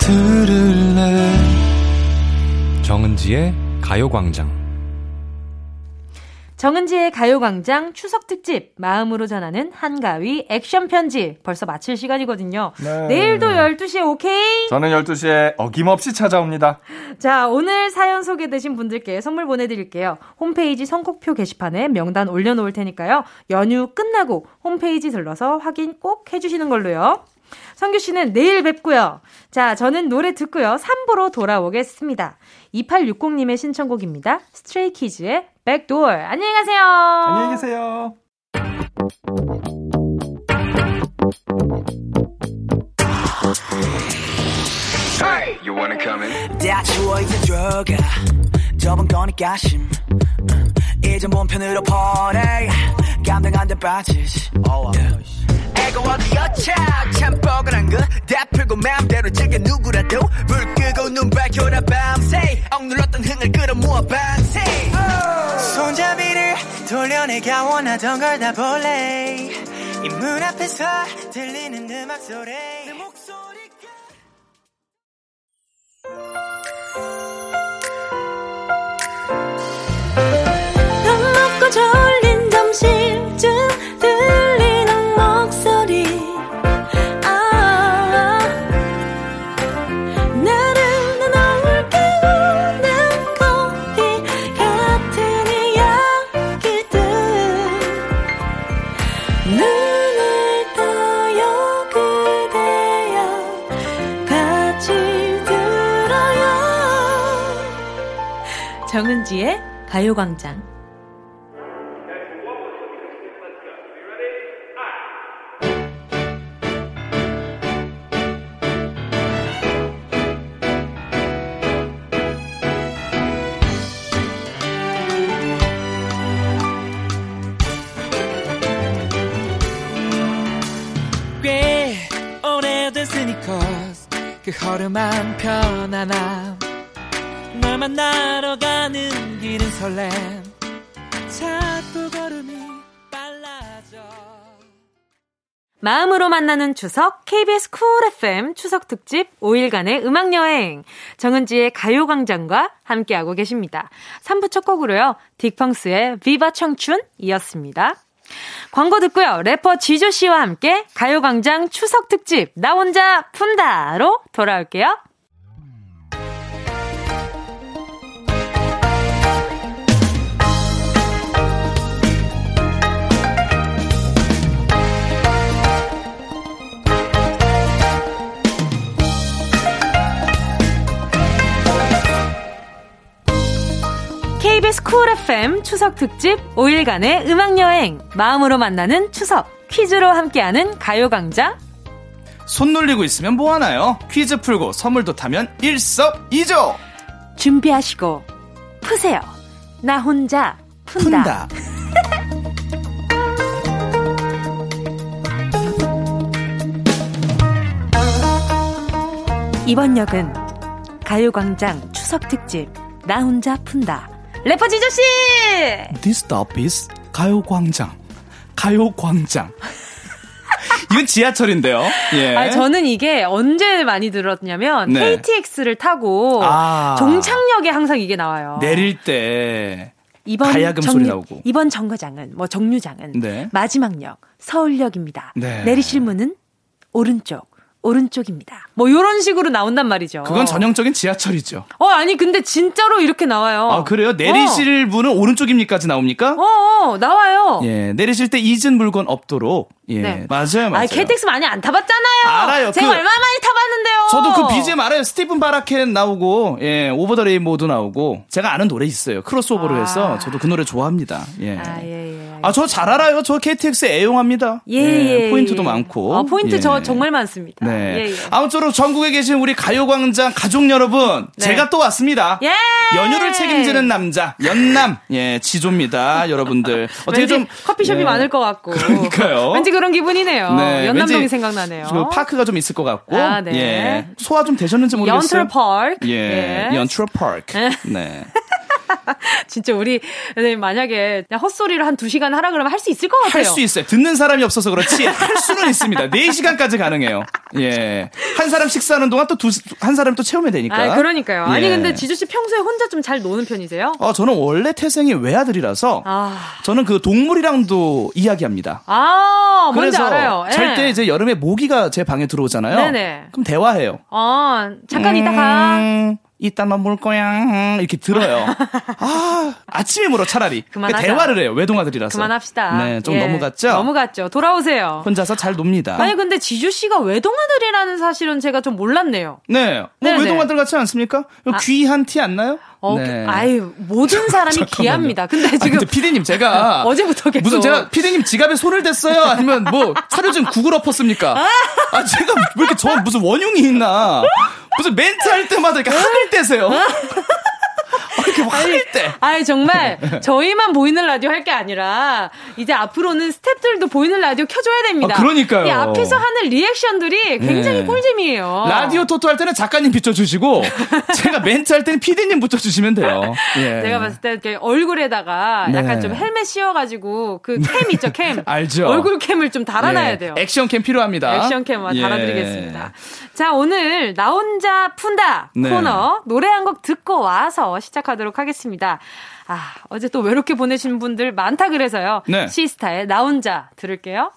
들을래 정은지의 가요광장. 정은지의 가요광장 추석 특집 마음으로 전하는 한가위 액션 편지 벌써 마칠 시간이거든요. 네. 내일도 12시에 오케이? 저는 12시에 어김없이 찾아옵니다. 자, 오늘 사연 소개되신 분들께 선물 보내드릴게요. 홈페이지 선곡표 게시판에 명단 올려놓을 테니까요. 연휴 끝나고 홈페이지 들러서 확인 꼭 해주시는 걸로요. 성규 씨는 내일 뵙고요. 자, 저는 노래 듣고요. 3부로 돌아오겠습니다. 2860님의 신청곡입니다. 스트레이키즈의 백도어. 안녕히 가세요. 안녕히 계세요. 다 치워 이제 들어가 저번 거니까 심 이제 몸 편으로 보내 감당 안돼 빠지지 애가 어디였자 참 뻐근한 거다 풀고 맘대로 즐겨 누구라도 불 끄고 눈 밝혀라 밤새. 억눌렀던 흥을 끌어모아 밤새. 손잡이를 돌려내가 원하던 걸 다 볼래. 이 문 앞에서 들리는 음악 소리. 먹고 졸 정은지의 가요광장. 그 허름한 편안함 널 만나러 가는 길은 설렘 자꾸 걸음이 빨라져 마음으로 만나는 추석 KBS Cool FM 추석 특집 5일간의 음악 여행 정은지의 가요 광장과 함께하고 계십니다. 3부 첫 곡으로요. 딕펑스의 VIVA 청춘이었습니다. 광고 듣고요. 래퍼 지조 씨와 함께 가요 광장 추석 특집 나 혼자 푼다로 돌아올게요. KBS 쿨 FM 추석 특집 5일간의 음악 여행 마음으로 만나는 추석 퀴즈로 함께하는 가요광장 손 놀리고 있으면 뭐 하나요? 퀴즈 풀고 선물도 타면 일석이조! 준비하시고 푸세요. 나 혼자 푼다. 푼다. 이번 역은 가요광장 추석 특집 나 혼자 푼다. 래퍼 지조 씨. This stop is 가요광장. 가요광장. 이건 지하철인데요. 예. 아 저는 이게 언제 많이 들었냐면 네. KTX를 타고 아. 종착역에 항상 이게 나와요. 내릴 때 이번 가야금 소리 나오고. 이번 정거장은 뭐 정류장은 네. 마지막 역 서울역입니다. 네. 내리실 문은 오른쪽 오른쪽입니다. 뭐 요런 식으로 나온단 말이죠. 그건 전형적인 지하철이죠. 어 아니 근데 진짜로 이렇게 나와요. 아, 그래요? 내리실 문은 오른쪽입니까지 나옵니까? 어, 어, 어, 나와요. 예, 내리실 때 잊은 물건 없도록. 예, 네. 맞아요, 맞아요. 아, KTX 많이 안 타봤잖아요. 알아요. 제가 그- 얼마나 많이 타봤는데요. 저도 그 BGM 알아요. 스티븐 바라켄 나오고, 예, 오버 더 레인보도 나오고, 제가 아는 노래 있어요. 크로스오버로 아. 해서 저도 그 노래 좋아합니다. 예. 아, 예, 예. 아, 저 잘 알아요. 저 KTX 애용합니다. 예, 예, 포인트도 예. 많고. 어, 포인트 예. 저 정말 많습니다. 네. 예, 예. 아무쪼록 전국에 계신 우리 가요광장 가족 여러분, 네. 제가 또 왔습니다. 예! 연휴를 책임지는 남자, 연남, 예, 지조입니다. 여러분들. 어떻게 왠지 좀. 커피숍이 예. 많을 것 같고. 그러니까요. 왠지 그런 기분이네요. 네, 연남동이 생각나네요. 그 파크가 좀 있을 것 같고. 아, 네. 예. 소화 좀 되셨는지 모르겠어요. 연트럴 파크. 예. 예. 연트럴 파크. 네. 진짜 우리 네, 만약에 헛소리를 한두 시간 하라 그러면 할 수 있을 것 같아요. 할 수 있어요. 듣는 사람이 없어서 그렇지 할 수는 있습니다. 4시간까지 가능해요. 예. 한 사람 식사하는 동안 또한 사람 또 채우면 되니까. 아, 그러니까요. 아니 예. 근데 지조 씨 평소에 혼자 좀 잘 노는 편이세요? 어, 저는 원래 태생이 외아들이라서 아, 저는 그 동물이랑도 이야기합니다. 아 뭔지 그래서 알아요. 예. 잘때 이제 여름에 모기가 제 방에 들어오잖아요. 네네. 그럼 대화해요. 어, 잠깐 이따 가. 음, 이따 너 물 거야. 음, 이렇게 들어요. 아, 아침에 물어 차라리. 그만하자. 그러니까 대화를 해요. 외동아들이라서. 그만합시다. 네, 좀 예. 넘어갔죠? 넘어갔죠. 돌아오세요. 혼자서 잘 놉니다. 아니 근데 지조 씨가 외동아들이라는 사실은 제가 좀 몰랐네요. 네. 뭐 네네. 외동아들 같지 않습니까? 이거 귀한 티 안 나요? 어, 네. 아유 모든 사람이 귀합니다. 근데 아, 지금 피디님 제가 어제부터 계속 무슨 제가 피디님 지갑에 손을 댔어요? 아니면 뭐 사료좀 국을 엎었습니까? 아 제가 왜 이렇게 저 무슨 원흉이 있나? 무슨 멘트 할 때마다 이렇게 학을 떼세요? 아, 이렇게 화낼 때. 아이 정말 저희만 보이는 라디오 할 게 아니라 이제 앞으로는 스탭들도 보이는 라디오 켜줘야 됩니다. 아, 그러니까요. 이 앞에서 하는 리액션들이 굉장히 네. 꿀잼이에요. 라디오 토토 할 때는 작가님 비춰주시고 제가 멘트 할 때는 피디님 붙여주시면 돼요. 예. 내가 봤을 때 얼굴에다가 네. 약간 좀 헬멧 씌워가지고 그 cam 있죠 cam. 알죠. 얼굴 캠을 좀 달아놔야 예. 돼요. 액션 캠 필요합니다. 액션 캠 예. 달아드리겠습니다. 자, 오늘 나 혼자 푼다 네. 코너 노래 한 곡 듣고 와서 시작하도록 하겠습니다. 아, 어제 또 외롭게 보내신 분들 많다 그래서요. 네. 시스타의 나 혼자 들을게요.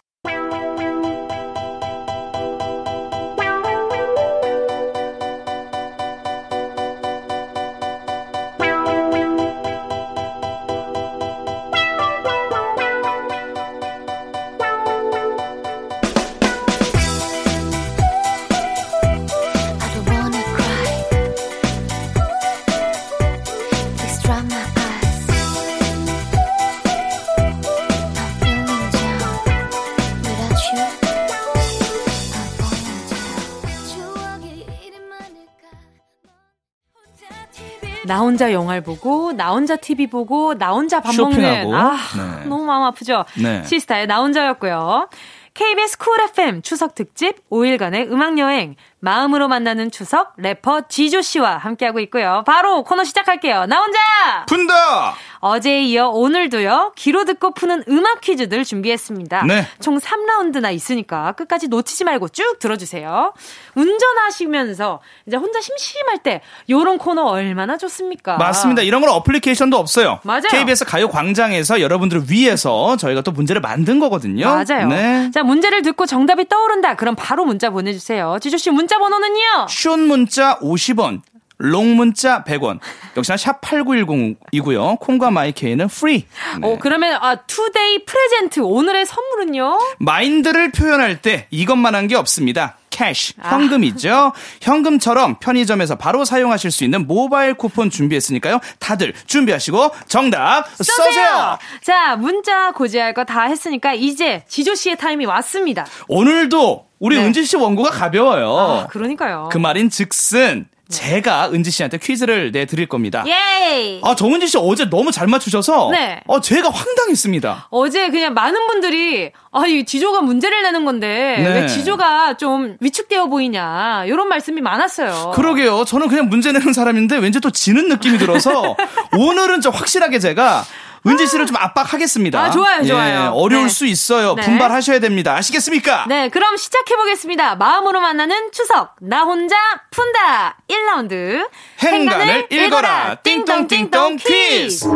나 혼자 영화를 보고, 나 혼자 TV 보고, 나 혼자 밥 쇼핑하고. 먹는. 아, 네. 너무 마음 아프죠? 네. 시스타의 나 혼자였고요. KBS Cool FM 추석 특집 5일간의 음악 여행 마음으로 만나는 추석 래퍼 지조 씨와 함께하고 있고요. 바로 코너 시작할게요. 나 혼자 푼다! 어제에 이어 오늘도요. 귀로 듣고 푸는 음악 퀴즈들 준비했습니다. 네. 총 3라운드나 있으니까 끝까지 놓치지 말고 쭉 들어주세요. 운전하시면서 이제 혼자 심심할 때 요런 코너 얼마나 좋습니까? 맞습니다. 이런 건 어플리케이션도 없어요. 맞아요. KBS 가요 광장에서 여러분들을 위해서 저희가 또 문제를 만든 거거든요. 맞아요. 네. 자, 문제를 듣고 정답이 떠오른다. 그럼 바로 문자 보내주세요. 지조씨 문자 번호는요? 숏 문자 50원, long 문자 100원. 역시나 샵 8910이고요. 콩과 마이케이는 free. 네. 어, 그러면, 아, today present. 오늘의 선물은요? mind를 표현할 때 이것만 한 게 없습니다. cash, 아. 현금이죠. 현금처럼 편의점에서 바로 사용하실 수 있는 모바일 쿠폰 준비했으니까요. 다들 준비하시고 정답 써세요. 자, 문자 고지할 거 다 했으니까 이제 지조 씨의 타임이 왔습니다. 오늘도 우리 네. 은지 씨 원고가 가벼워요. 아, 그러니까요. 그 말인 즉슨 제가 은지 씨한테 퀴즈를 내드릴 겁니다. 예이! 아, 정은지 씨 어제 너무 잘 맞추셔서 네. 어, 제가 황당했습니다. 어제 그냥 많은 분들이 아, 이 지조가 문제를 내는 건데 네. 왜 지조가 좀 위축되어 보이냐 이런 말씀이 많았어요. 그러게요. 저는 그냥 문제 내는 사람인데 왠지 또 지는 느낌이 들어서 오늘은 좀 확실하게 제가 은지 씨를 좀 압박하겠습니다. 아, 좋아요, 좋아요. 예, 어려울 네. 수 있어요. 네. 분발하셔야 됩니다. 아시겠습니까? 네, 그럼 시작해 보겠습니다. 마음으로 만나는 추석 나 혼자 푼다 1라운드 행간을 읽어라. 띵똥띵똥 퀴즈.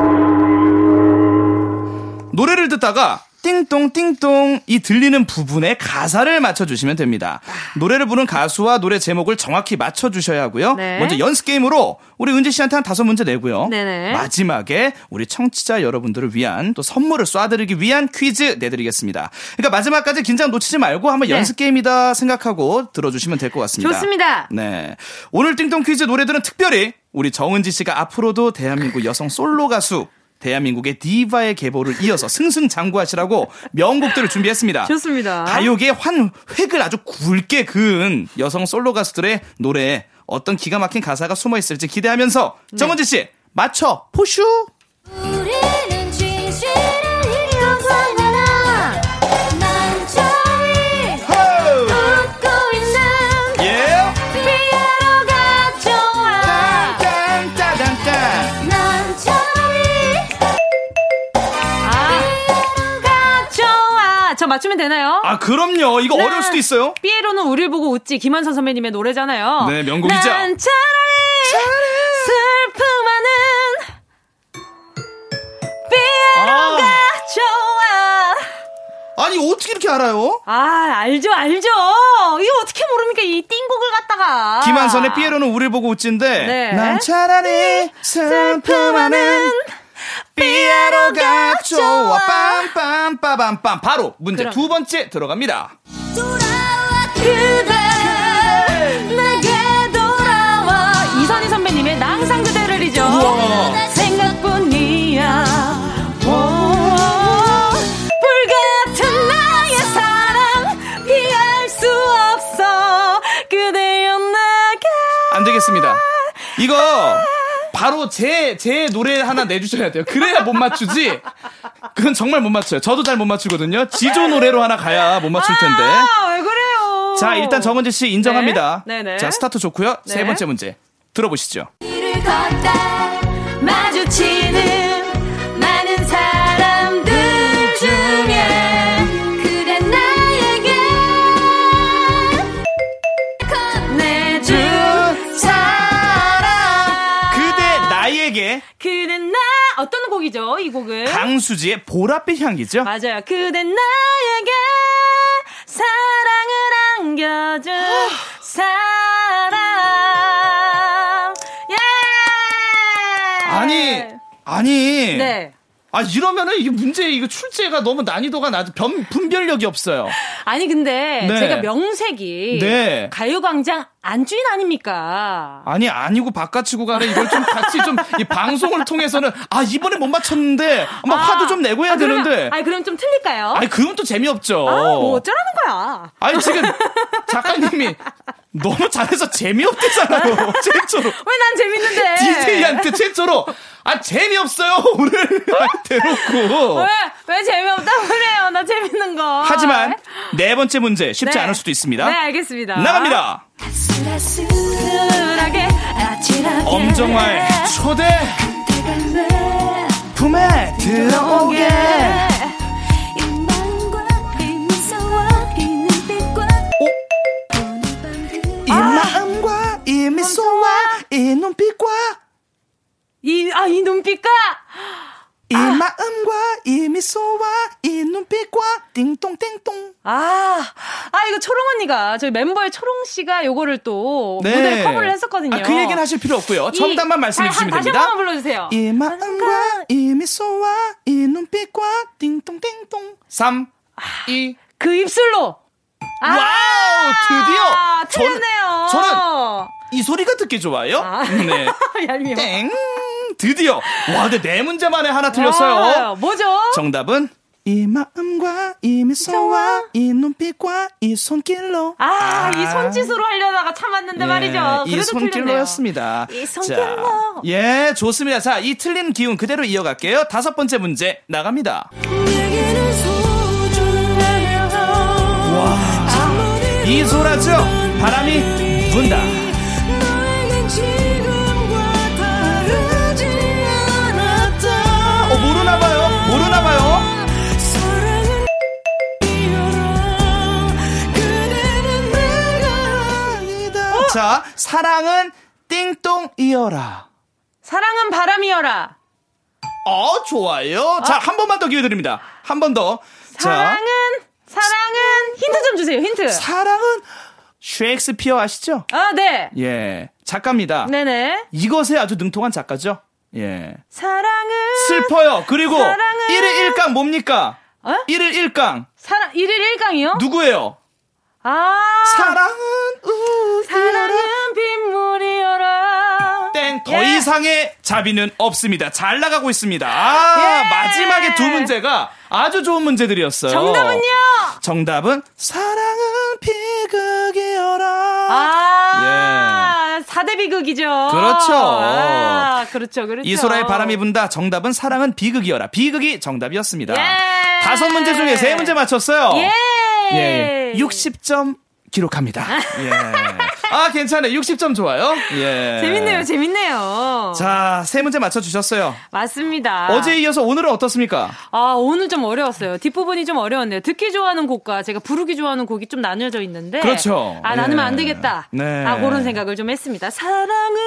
노래를 듣다가 띵똥띵똥 이 들리는 부분에 가사를 맞춰주시면 됩니다. 노래를 부른 가수와 노래 제목을 정확히 맞춰주셔야 하고요. 네. 먼저 연습 게임으로 우리 은지 씨한테 한 다섯 문제 내고요. 네네. 마지막에 우리 청취자 여러분들을 위한 또 선물을 쏴드리기 위한 퀴즈 내드리겠습니다. 그러니까 마지막까지 긴장 놓치지 말고 한번 네. 연습 게임이다 생각하고 들어주시면 될 것 같습니다. 좋습니다. 네. 오늘 띵동 퀴즈 노래들은 특별히 우리 정은지 씨가 앞으로도 대한민국 여성 솔로 가수 대한민국의 디바의 계보를 이어서 승승장구하시라고 명곡들을 준비했습니다. 좋습니다. 가요계의 환 획을 아주 굵게 그은 여성 솔로 가수들의 노래에 어떤 기가 막힌 가사가 숨어 있을지 기대하면서 네. 정은지 씨 맞춰 포슈. 맞추면 되나요? 아, 그럼요. 이거 네. 어려울 수도 있어요. 삐에로는 우리를 보고 웃지 김한선 선배님의 노래잖아요. 네, 명곡이죠. 난 차라리, 슬픔하는 삐에로가 좋아. 아니, 어떻게 이렇게 알아요? 아, 알죠, 알죠. 이거 어떻게 모릅니까? 이 띵곡을 갖다가. 김한선의 삐에로는 우리를 보고 웃진데 네. 난 차라리 슬픔하는 삐에로가 좋아 빰빰빠밤빰 바로 문제 그럼. 두 번째 들어갑니다 그대, 내게 돌아와. 이선희 선배님의 나 항상 그대를이죠. 우와. 생각뿐이야. 오, 불같은 나의 사랑 피할 수 없어. 그대여 내게. 안 되겠습니다 이거 바로 제, 제 노래 하나 내주셔야 돼요. 그래야 못 맞추지. 그건 정말 못 맞춰요. 저도 잘 못 맞추거든요. 지조 노래로 하나 가야 못 맞출 텐데. 아, 왜 그래요? 자, 일단 정은지 씨 인정합니다. 네, 네네. 자, 스타트 좋고요. 세 네. 번째 문제 들어보시죠. 길을 걷다 마주치는 어떤 곡이죠 이 곡은 강수지의 보랏빛 향기죠. 맞아요 그대 나에게 사랑을 안겨준 사람 예 아니, 아니. 네. 아, 이러면은 이게 문제, 이거 출제가 너무 난이도가 낮아. 변, 분별력이 없어요. 아니 근데 네. 제가 명색이 네. 가요광장 안주인 아닙니까? 아니, 아니고 바깥치고 가래. 이걸 좀 같이 좀, 이 방송을 통해서는, 아, 이번에 못 맞췄는데, 막 화도 좀 내고 해야 아, 그러면- 되는데. 아니 그럼 좀 틀릴까요? 아니, 그건 또 재미없죠. 아, 뭐 어쩌라는 거야? 아니, 지금 작가님이 너무 잘해서 재미없대잖아요. 최초로. 왜 난 재밌는데? DJ한테 최초로. 아, 재미없어요. 오늘. 대놓고. 왜, 왜 재미없다고 그래요? 나 재밌는 거. 하지만, 네 번째 문제 쉽지 네. 않을 수도 있습니다. 네, 알겠습니다. 나갑니다. 아슬아슬하게, 아찔하게. 엄정화의 초대 품에 들어오게 이 마음과 이 미소와 이 눈빛과 이 마음과 이 눈빛과 이, 아, 이 눈빛과. 이 마음과 이 미소와 이 눈빛과 띵동띵동 아, 아, 이거 초롱 언니가, 저희 멤버의 초롱 씨가 요거를 또 무대 커버를 했었거든요. 아, 그 얘기는 하실 필요 없고요. 이- 정답만 말씀해 다- 주시면 다시 됩니다. 한 번만 불러주세요. 이 마음과 이 미소와 이 눈빛과 띵동띵동 3 2그 입술로. 아, wow 드디어 틀렸네요. 저는, 저는 이 소리가 듣기 좋아요. 아. 네. 얄미워. 땡 드디어 와 근데 네 문제 만에 하나 틀렸어요. 아, 뭐죠? 정답은 이 마음과 이 미소와 이 눈빛과 이 손길로 아, 이 손짓으로 하려다가 참았는데 말이죠. 예, 이 그래도 손길로였습니다. 이 손길로. 자, 예, 좋습니다. 자, 이 틀린 기운 그대로 이어갈게요. 다섯 번째 문제 나갑니다. 와, 이소라죠? 바람이 분다. 자, 사랑은 띵동 이어라. 사랑은 바람이여라. 어, 좋아요. 자, 한 번만 더 기회 드립니다. 한 번 더. 사랑은, 사랑은, 힌트 좀 주세요, 힌트. 사랑은 셰익스피어 아시죠? 아, 네. 예. 작가입니다. 네네. 이것에 아주 능통한 작가죠? 예. 사랑은, 슬퍼요. 그리고 사랑은- 1일 1강 뭡니까? 어? 1일 1강. 사랑, 1일 1강이요? 누구예요? 아, 사랑은 우 사랑은 빗물이여라. 땡. 더 예. 이상의 자비는 없습니다. 잘 나가고 있습니다. 아, 예. 마지막에 두 문제가 아주 좋은 문제들이었어요. 정답은요? 정답은 사랑은 비극이여라. 아, 사대 비극이죠. 예. 그렇죠. 아, 그렇죠, 그렇죠. 이소라의 바람이 분다. 정답은 사랑은 비극이여라. 비극이 정답이었습니다. 예. 다섯 문제 중에 세 문제 맞췄어요. 예. 예, 예. 60점 기록합니다. 예. 아, 괜찮아요. 60점 좋아요. 예. 재밌네요, 재밌네요. 자, 세 문제 맞춰주셨어요. 맞습니다. 어제에 이어서 오늘은 어떻습니까? 아, 오늘 좀 어려웠어요. 뒷부분이 좀 어려웠네요. 듣기 좋아하는 곡과 제가 부르기 좋아하는 곡이 좀 나뉘어져 있는데. 그렇죠. 아, 나누면 예. 안 되겠다. 네. 아, 그런 생각을 좀 했습니다. 사랑은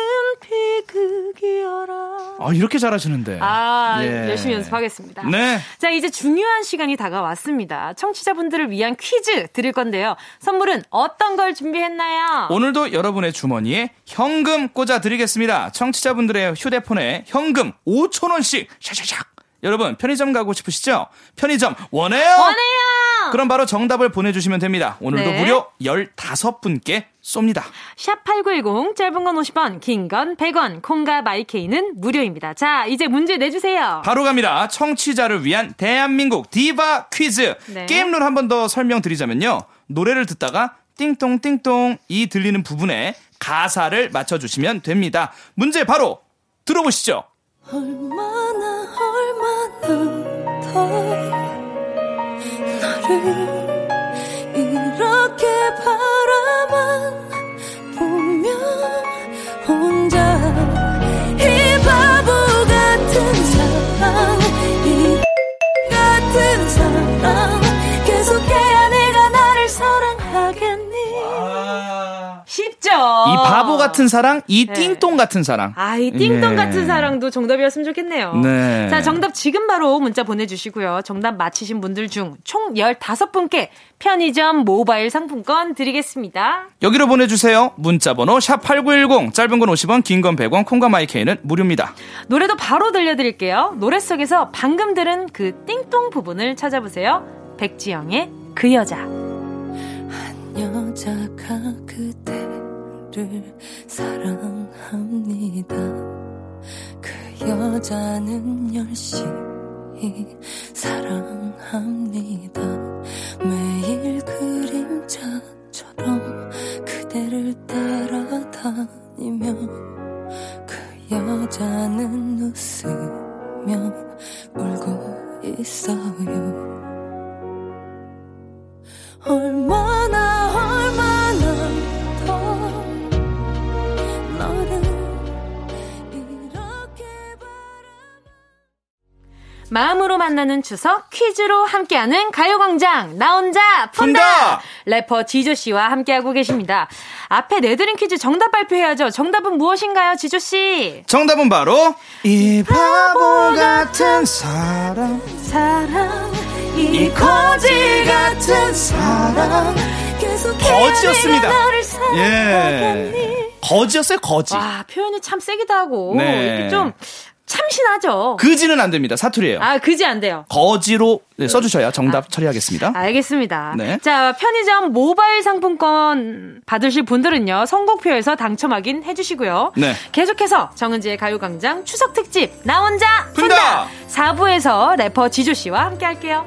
비극이여라. 아, 이렇게 잘하시는데. 아, 예. 열심히 연습하겠습니다. 네. 자, 이제 중요한 시간이 다가왔습니다. 청취자분들을 위한 퀴즈 드릴 건데요. 선물은 어떤 걸 준비했나요? 오늘 도 여러분의 주머니에 현금 꽂아 드리겠습니다. 청취자분들의 휴대폰에 현금 5천원씩 샤샤샥. 여러분, 편의점 가고 싶으시죠? 편의점 원해요? 원해요! 그럼 바로 정답을 보내주시면 됩니다. 오늘도 네. 무려 15분께 쏩니다. 샵8910 짧은 건 50원, 긴 건 100원, 콩과 마이케이는 무료입니다. 자, 이제 문제 내주세요. 바로 갑니다. 청취자를 위한 대한민국 디바 퀴즈. 네. 게임 룰 한 번 더 설명드리자면요. 노래를 듣다가 띵똥 띵똥 이 들리는 부분에 가사를 맞춰주시면 됩니다. 문제 바로 들어보시죠. 얼마나 얼마나 더 너를 이 바보 같은 사랑, 이 네. 띵똥 같은 사랑. 아, 이 띵동 예. 같은 사랑도 정답이었으면 좋겠네요. 네. 자, 정답 지금 바로 문자 보내주시고요. 정답 맞히신 분들 중 총 15분께 편의점 모바일 상품권 드리겠습니다. 여기로 보내주세요. 문자번호 샵8910, 짧은 건 50원, 긴 건 100원, 콩과 마이케이는 무료입니다. 노래도 바로 들려드릴게요. 노래 속에서 방금 들은 그 띵동 부분을 찾아보세요. 백지영의 그 여자. 여자가 그대 를 사랑합니다. 그 여자는 열심히 사랑합니다. 매일 그림자처럼 그대를 따라다니며 그 여자는 웃으며 울고 있어요. 얼마나 마음으로 만나는 추석 퀴즈로 함께하는 가요광장 나 혼자 푼다. 푼다! 래퍼 지조 씨와 함께하고 계십니다. 앞에 내드린 퀴즈 정답 발표해야죠. 정답은 무엇인가요, 지조 씨? 정답은 바로 이 바보 같은 사랑. 사랑 이 거지 같은 사랑 거지였습니다. 예. 거지였어요, 거지. 와 표현이 참 세기도 하고 네. 이렇게 좀 참신하죠. 그지는 안 됩니다. 사투리예요. 아 그지 안 돼요. 거지로 네, 써주셔야 정답 처리하겠습니다. 알겠습니다. 네. 자, 편의점 모바일 상품권 받으실 분들은요, 선곡표에서 당첨 확인 해주시고요. 네. 계속해서 정은지의 가요광장 추석 특집, 나 혼자 푼다! 푼다! 4부에서 래퍼 지조씨와 함께 할게요.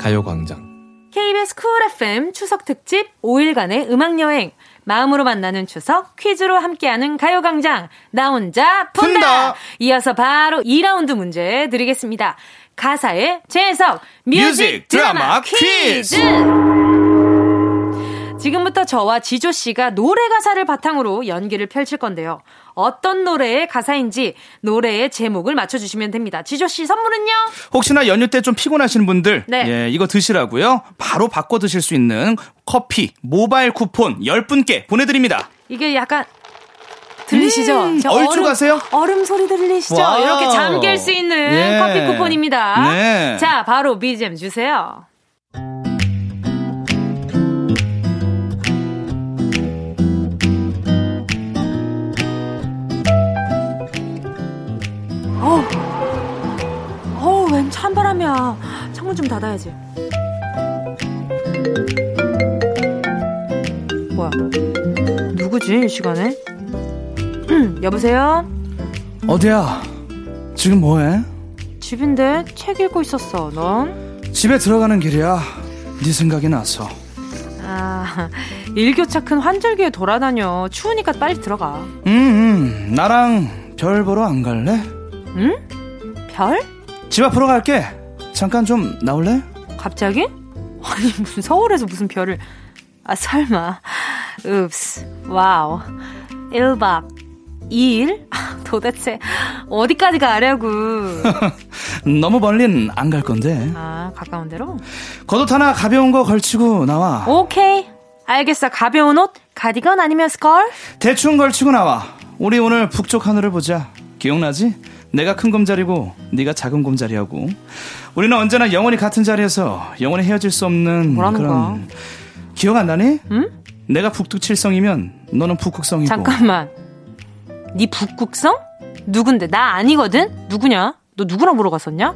가요광장. KBS 쿨 FM 추석 특집 5일간의 음악여행. 마음으로 만나는 추석 퀴즈로 함께하는 가요광장. 나 혼자 푼다! 푼다! 이어서 바로 2라운드 문제 드리겠습니다. 가사의 재해석 music, 드라마, 드라마 퀴즈! 퀴즈! 지금부터 저와 지조 씨가 노래 가사를 바탕으로 연기를 펼칠 건데요. 어떤 노래의 가사인지 노래의 제목을 맞춰주시면 됩니다. 지조 씨 선물은요? 혹시나 연휴 때 좀 피곤하신 분들, 네. 예, 이거 드시라고요. 바로 바꿔 드실 수 있는 커피, 모바일 쿠폰 10분께 보내드립니다. 이게 약간 들리시죠? 음, 저 얼죽아세요? 얼음, 얼음 소리 들리시죠? wow. 이렇게 즐길 수 있는 예. 커피 쿠폰입니다. 네. 자, 바로 BGM 주세요. 어우, 어우, 웬 찬바람이야. 창문 좀 닫아야지. 뭐야? 누구지, 이 시간에? 여보세요? 어디야? 지금 뭐해? 집인데 책 읽고 있었어. 넌? 집에 들어가는 길이야. 네 생각이 나서. 아, 일교차 큰 환절기에 돌아다녀. 추우니까 빨리 들어가. 음, 음. 나랑 별 보러 안 갈래? 응? 별? 집 앞으로 갈게. 잠깐 좀 나올래? 갑자기? 아니, 무슨 서울에서 무슨 별을. 아, 설마. oops. wow. 1박 2일? 도대체 어디까지 가려고. 너무 멀린 안 갈 건데. 아, 가까운 데로? 겉옷 하나 가벼운 거 걸치고 나와. 오케이. 알겠어. 가벼운 옷, 가디건 아니면 스컬? 대충 걸치고 나와. 우리 오늘 북쪽 하늘을 보자. 기억나지? 내가 큰 곰자리고 네가 작은 곰자리하고 우리는 언제나 영원히 같은 자리에서 영원히 헤어질 수 없는 그런 거야? 기억 안 나니? 응? 내가 북두칠성이면 너는 북극성이고 잠깐만. 네 북극성? 누군데? 나 아니거든? 누구냐? 너 누구랑 보러 갔었냐?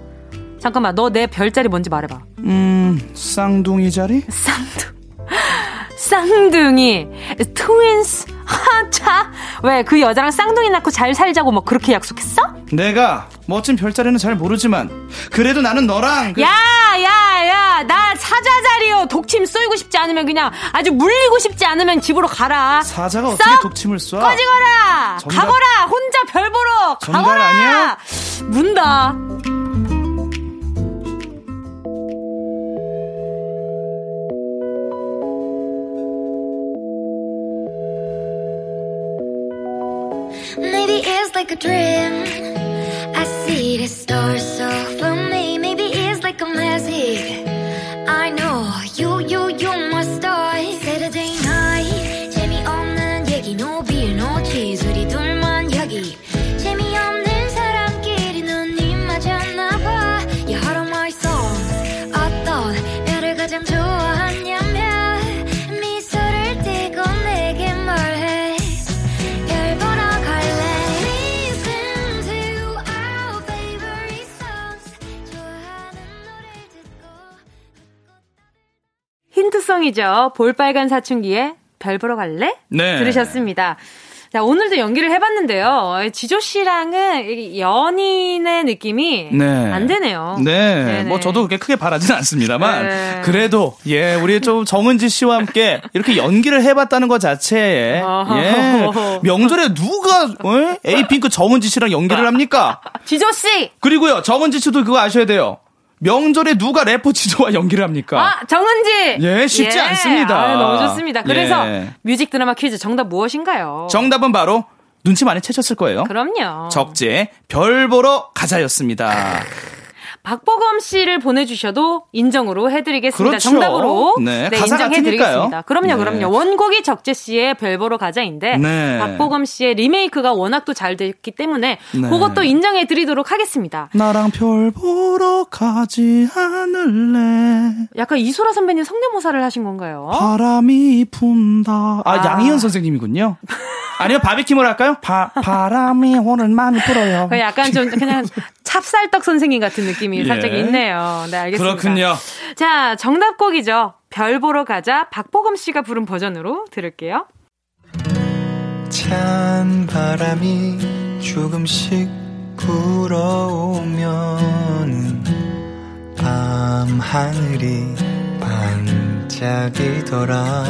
잠깐만, 너 내 별자리 뭔지 말해봐. 음 쌍둥이 자리? 쌍둥. 쌍둥이. 트윈스. 하차. 왜, 그 여자랑 쌍둥이 낳고 잘 살자고 뭐 그렇게 약속했어? 내가 멋진 별자리는 잘 모르지만 그래도 나는 너랑 그- 야, 야, 야. 나 사자 자리요. 독침 쏘이고 싶지 않으면 그냥 아주 물리고 싶지 않으면 집으로 가라. 사자가 어떻게 썩 독침을 쏴? 꺼지거라. 정답- 가거라. 혼자 별 보러. 가거라. 아니야? 문다. Like a dream. I see the stars so for 힌트송이죠. 볼빨간 사춘기에 별 보러 갈래? 네. 들으셨습니다. 자, 오늘도 연기를 해봤는데요. 지조 씨랑은 이 연인의 느낌이 네. 안 되네요. 네, 네네. 뭐 저도 그렇게 크게 바라진 않습니다만 네. 그래도 예 우리 좀 정은지 씨와 함께 이렇게 연기를 해봤다는 것 자체에. 예 명절에 누가 어? 에이핑크 정은지 씨랑 연기를 합니까? 지조 씨! 그리고요 정은지 씨도 그거 아셔야 돼요. 명절에 누가 래퍼 지조와 연기를 합니까? 아, 정은지! 예, 쉽지 예. 않습니다. 아, 너무 좋습니다. 그래서 예. music 드라마 퀴즈 정답 무엇인가요? 정답은 바로 눈치 많이 채셨을 거예요. 그럼요. 적재 별 보러 가자였습니다. 박보검 씨를 보내주셔도 인정으로 해드리겠습니다. 그렇죠. 정답으로 네, 가사 인정해드리겠습니다. 그럼요, 네. 그럼요. 원곡이 적재 씨의 별 보러 가자인데 네. 박보검 씨의 리메이크가 워낙 또 잘 됐기 때문에 네. 그것도 인정해드리도록 하겠습니다. 나랑 별 보러 가지 않을래. 약간 이소라 선배님 성대모사를 하신 건가요? 바람이 분다. 아, 아. 양희은 선생님이군요. 아니요, 바비킴을 할까요? 바, 바람이 오늘 많이 불어요. 그 약간 좀 그냥 찹쌀떡 선생님 같은 느낌이 예. 살짝 있네요. 네, 알겠습니다. 그렇군요. 자, 정답곡이죠. 별 보러 가자. 박보검 씨가 부른 버전으로 들을게요. 찬 바람이 조금씩 불어오면은 밤 하늘이 반짝이더라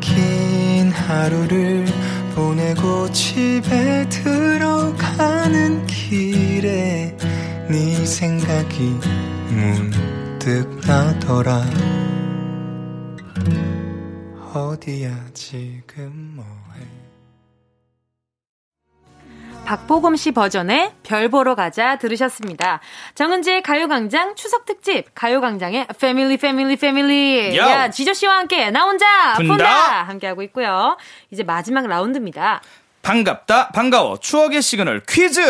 긴 하루를 보내고 집에 들어가는 길에 네 생각이 문득 나더라. 어디야 지금 박보검 씨 버전의 별 보러 가자 들으셨습니다. 정은지의 가요광장 추석 특집 가요광장의 family family family. 야 지조 씨와 함께 나 혼자 푼다. 푼다 함께 하고 있고요. 이제 마지막 라운드입니다. 반갑다, 반가워. 추억의 시그널 퀴즈!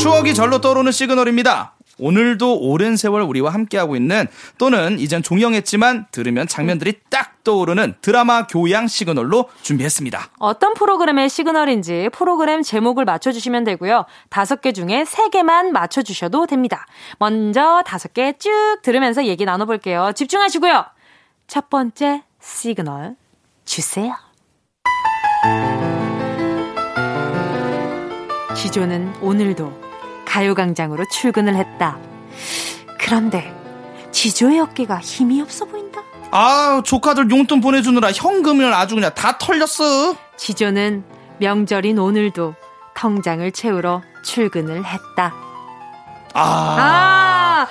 추억이 절로 떠오르는 시그널입니다. 오늘도 오랜 세월 우리와 함께하고 있는 또는 이젠 종영했지만 들으면 장면들이 딱 떠오르는 드라마 교양 시그널로 준비했습니다. 어떤 프로그램의 시그널인지 프로그램 제목을 맞춰주시면 되고요. 다섯 개 중에 세 개만 맞춰주셔도 됩니다. 먼저 다섯 개 쭉 들으면서 얘기 나눠볼게요. 집중하시고요. 첫 번째 시그널 주세요. 지조는 오늘도 가요광장으로 출근을 했다. 그런데 지조의 어깨가 힘이 없어 보인다. 아 조카들 용돈 보내주느라 현금을 아주 그냥 다 털렸어. 지조는 명절인 오늘도 통장을 채우러 출근을 했다. 아, 아,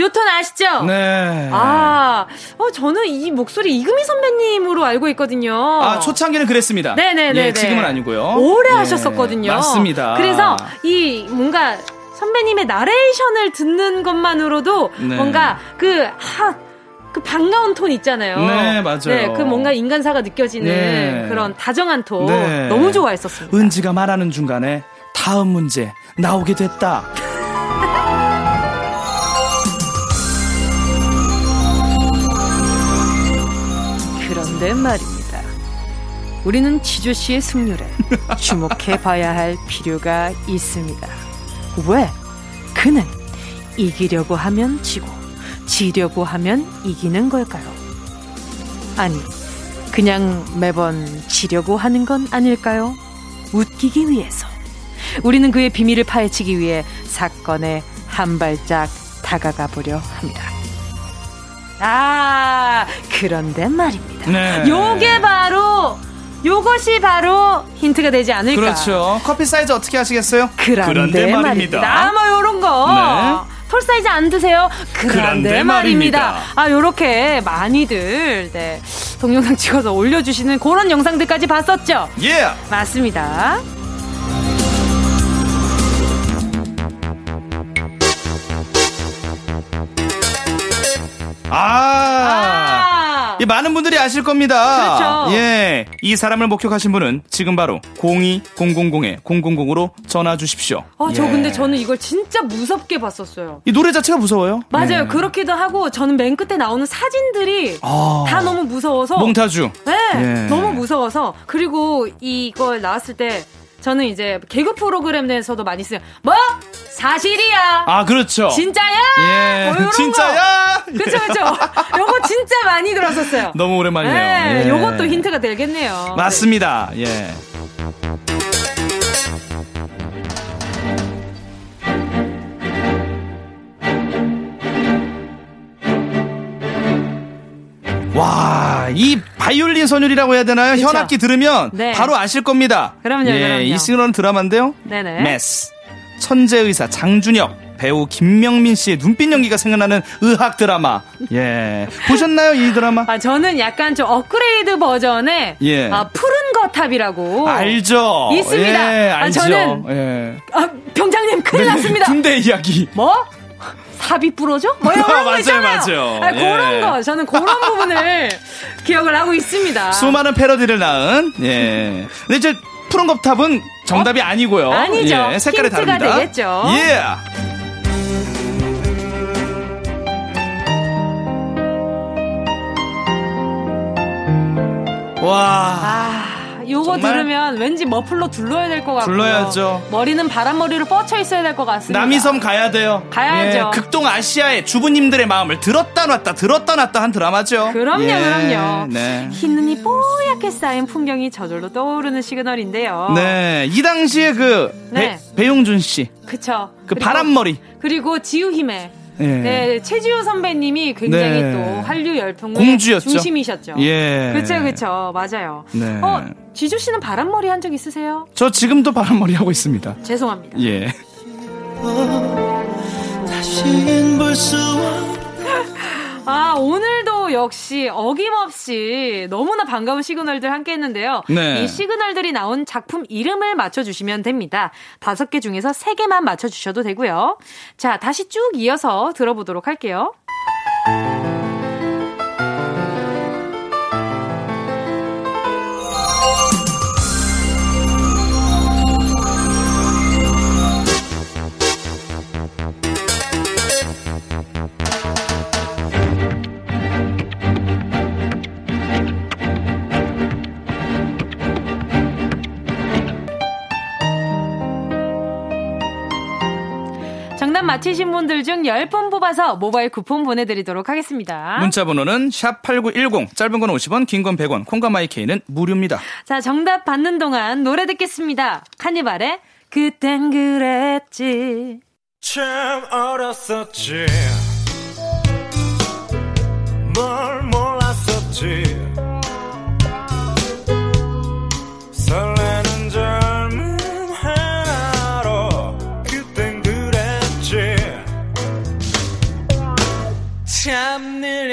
요톤 아시죠? 네. 아, 어, 저는 이 목소리 이금희 선배님으로 알고 있거든요. 아, 초창기는 그랬습니다. 네네네. 예, 지금은 아니고요. 오래 예, 하셨었거든요. 맞습니다. 그래서 이 뭔가 선배님의 나레이션을 듣는 것만으로도 네. 뭔가 그, 하, 그 반가운 톤 있잖아요. 네, 맞아요. 네, 그 뭔가 인간사가 느껴지는 네. 그런 다정한 톤. 네. 너무 좋아했었습니다. 은지가 말하는 중간에 다음 문제 나오게 됐다. 그런데 말입니다. 우리는 지조 씨의 승률에 주목해 봐야 할 필요가 있습니다. 왜? 그는 이기려고 하면 지고, 지려고 하면 이기는 걸까요? 아니, 그냥 매번 지려고 하는 건 아닐까요? 웃기기 위해서. 우리는 그의 비밀을 파헤치기 위해 사건에 한 발짝 다가가 보려 합니다. 아, 그런데 말입니다. 네. 요게 바로 요것이 바로 힌트가 되지 않을까. 그렇죠. 커피 사이즈 어떻게 하시겠어요? 그런데, 그런데 말입니다. 말입니다. 아, 뭐 요런 거. 네. 톨 사이즈 안 드세요? 그런데, 그런데 말입니다. 말입니다. 아, 요렇게 많이들 네, 동영상 찍어서 올려주시는 그런 영상들까지 봤었죠? 예. 맞습니다. 아. 이 많은 분들이 아실 겁니다. 그렇죠. 예. 이 사람을 목격하신 분은 지금 바로 02-000-000으로 전화 주십시오. 아, 저 예. 근데 저는 이걸 진짜 무섭게 봤었어요. 이 노래 자체가 무서워요. 맞아요. 예. 그렇기도 하고 저는 맨 끝에 나오는 사진들이 아. 다 너무 무서워서 몽타주. 네, 예. 너무 무서워서 그리고 이걸 나왔을 때 저는 이제 개그 프로그램 내에서도 많이 쓰요. 뭐 사실이야. 아, 그렇죠. 진짜야? 예. 뭐 진짜야? 거. 그쵸 그쵸. 요거 진짜 많이 들었었어요. 너무 오랜만이네요. 네, 예. 요것도 힌트가 되겠네요. 맞습니다. 예. 와, 이 바이올린 선율이라고 해야 되나요? 그쵸. 현악기 들으면 네. 바로 아실 겁니다. 그럼요, 예, 그럼요. 이 시그널은 드라마인데요. 네네. 메스. 천재 의사 장준혁, 배우 김명민 씨의 눈빛 연기가 생각나는 의학 드라마. 예. 보셨나요, 이 드라마? 아, 저는 약간 좀 업그레이드 버전의 예. 아, 푸른 거탑이라고 알죠? 있습니다. 예, 아, 알죠. 저는 예. 아, 병장님 큰일 네, 났습니다. 군대 이야기. 뭐? 삽이 부러져? 뭐 이런 거 맞아요, 있잖아요. 맞아요. 아, 그런 예. 거 저는 그런 부분을 기억을 하고 있습니다. 수많은 패러디를 낳은 예. 근데 이제 푸른 겁탑은 정답이 아니고요. 어? 아니죠. 예, 색깔이 힌트가 다릅니다. 되겠죠. 예. 와. 아, 요거 정말? 들으면 왠지 머플러 둘러야 될 것 같고요. 둘러야죠. 머리는 바람머리로 뻗쳐 있어야 될 것 같습니다. 남이섬 가야 돼요. 가야죠. 예, 극동 아시아의 주부님들의 마음을 들었다 놨다 들었다 놨다 한 드라마죠. 그럼요, 예, 그럼요. 네. 흰 눈이 뽀얗게 쌓인 풍경이 저절로 떠오르는 시그널인데요. 네, 이 당시에 그 네. 배, 용준 씨, 그쵸. 그 그리고- 바람머리. 그리고 지우힘의 예. 네, 최지우 선배님이 굉장히 네. 또 한류 열풍의 공주였죠. 중심이셨죠. 예. 그쵸, 그쵸. 맞아요. 네. 어, 지주 씨는 바람머리 한 적 있으세요? 저 지금도 바람머리 하고 있습니다. 죄송합니다. 예. 아, 오늘도 역시 어김없이 너무나 반가운 시그널들 함께 했는데요. 네. 이 시그널들이 나온 작품 이름을 맞춰주시면 됩니다. 다섯 개 중에서 세 개만 맞춰주셔도 되고요. 자, 다시 쭉 이어서 들어보도록 할게요. 맞히신 분들 중 10분 뽑아서 모바일 쿠폰 보내드리도록 하겠습니다. 문자 번호는 샵8910 짧은 건 50원 긴 건 100원 콩과 마이케이는 무료입니다. 자, 정답 받는 동안 노래 듣겠습니다. 카니발의 그땐 그랬지. 참 어렸었지 뭘 몰랐었지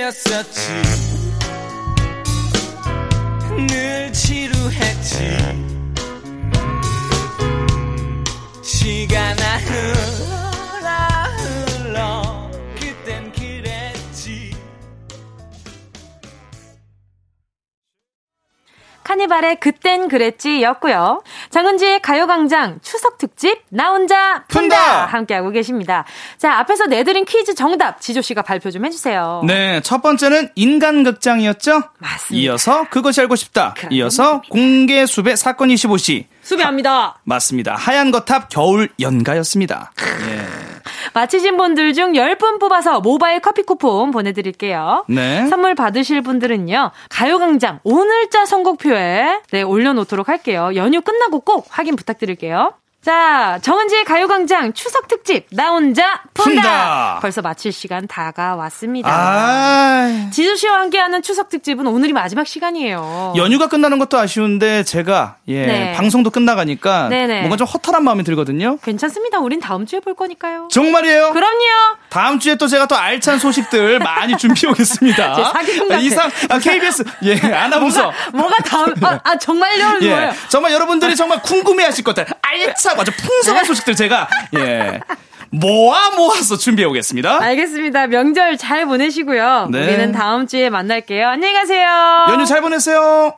참 느렸었지. 늘 지루했지. 시간아 흘 카니발의 그땐 그랬지 였고요. 정은지의 가요광장 추석 특집 나 혼자 푼다 푼다! 함께하고 계십니다. 자 앞에서 내드린 퀴즈 정답 지조 씨가 발표 좀 해주세요. 네, 첫 번째는 인간극장이었죠? 맞습니다. 이어서 그것이 알고 싶다. 이어서 공개 수배 사건 25시. 수배합니다. 맞습니다. 하얀 거탑 겨울 연가였습니다. 예. 맞히신 분들 중 10분 뽑아서 모바일 커피 쿠폰 보내드릴게요. 네. 선물 받으실 분들은요, 가요광장 오늘자 선곡표에 네, 올려놓도록 할게요. 연휴 끝나고 꼭 확인 부탁드릴게요. 자, 정은지의 가요광장 추석 특집, 나 혼자 푼다! 푼다! 벌써 마칠 시간 다가왔습니다. 아, 지수 씨와 함께하는 추석 특집은 오늘이 마지막 시간이에요. 연휴가 끝나는 것도 아쉬운데 제가 예, 네. 방송도 끝나가니까 네네. 뭔가 좀 허탈한 마음이 들거든요. 괜찮습니다. 우린 다음 주에 볼 거니까요. 정말이에요? 그럼요. 다음 주에 또 제가 또 알찬 소식들 많이 준비해 오겠습니다. 같아. 이상 아, KBS 예 아나운서 뭐가 다음, 아, 아 정말요? 예 뭐예요? 정말 여러분들이 정말 궁금해하실 것들 알차고 아주 풍성한 네. 소식들 제가 예 모아 모아서 준비해 오겠습니다. 알겠습니다. 명절 잘 보내시고요. 네. 우리는 다음 주에 만날게요. 안녕히 가세요. 연휴 잘 보내세요.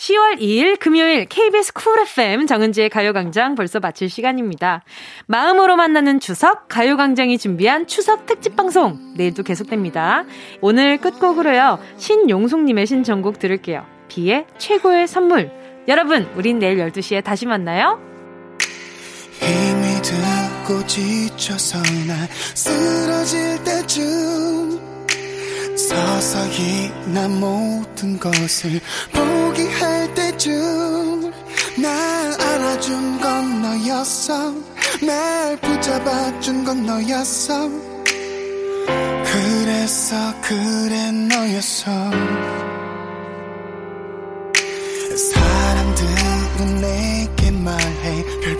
10월 2일 금요일 KBS 쿨 FM 정은지의 가요광장 벌써 마칠 시간입니다. 마음으로 만나는 추석 가요광장이 준비한 추석 특집 방송 내일도 계속됩니다. 오늘 끝곡으로요 신용숙님의 신청곡 들을게요. 비의 최고의 선물. 여러분 우린 내일 12시에 다시 만나요. 힘이 들고 지쳐서 난 쓰러질 때쯤 서서히 난 모든 것을 포기할 때쯤 날 안아준 건 너였어. 날 붙잡아준 건 너였어. 그래서 그래 너였어. 사람들은 내게 말해. 별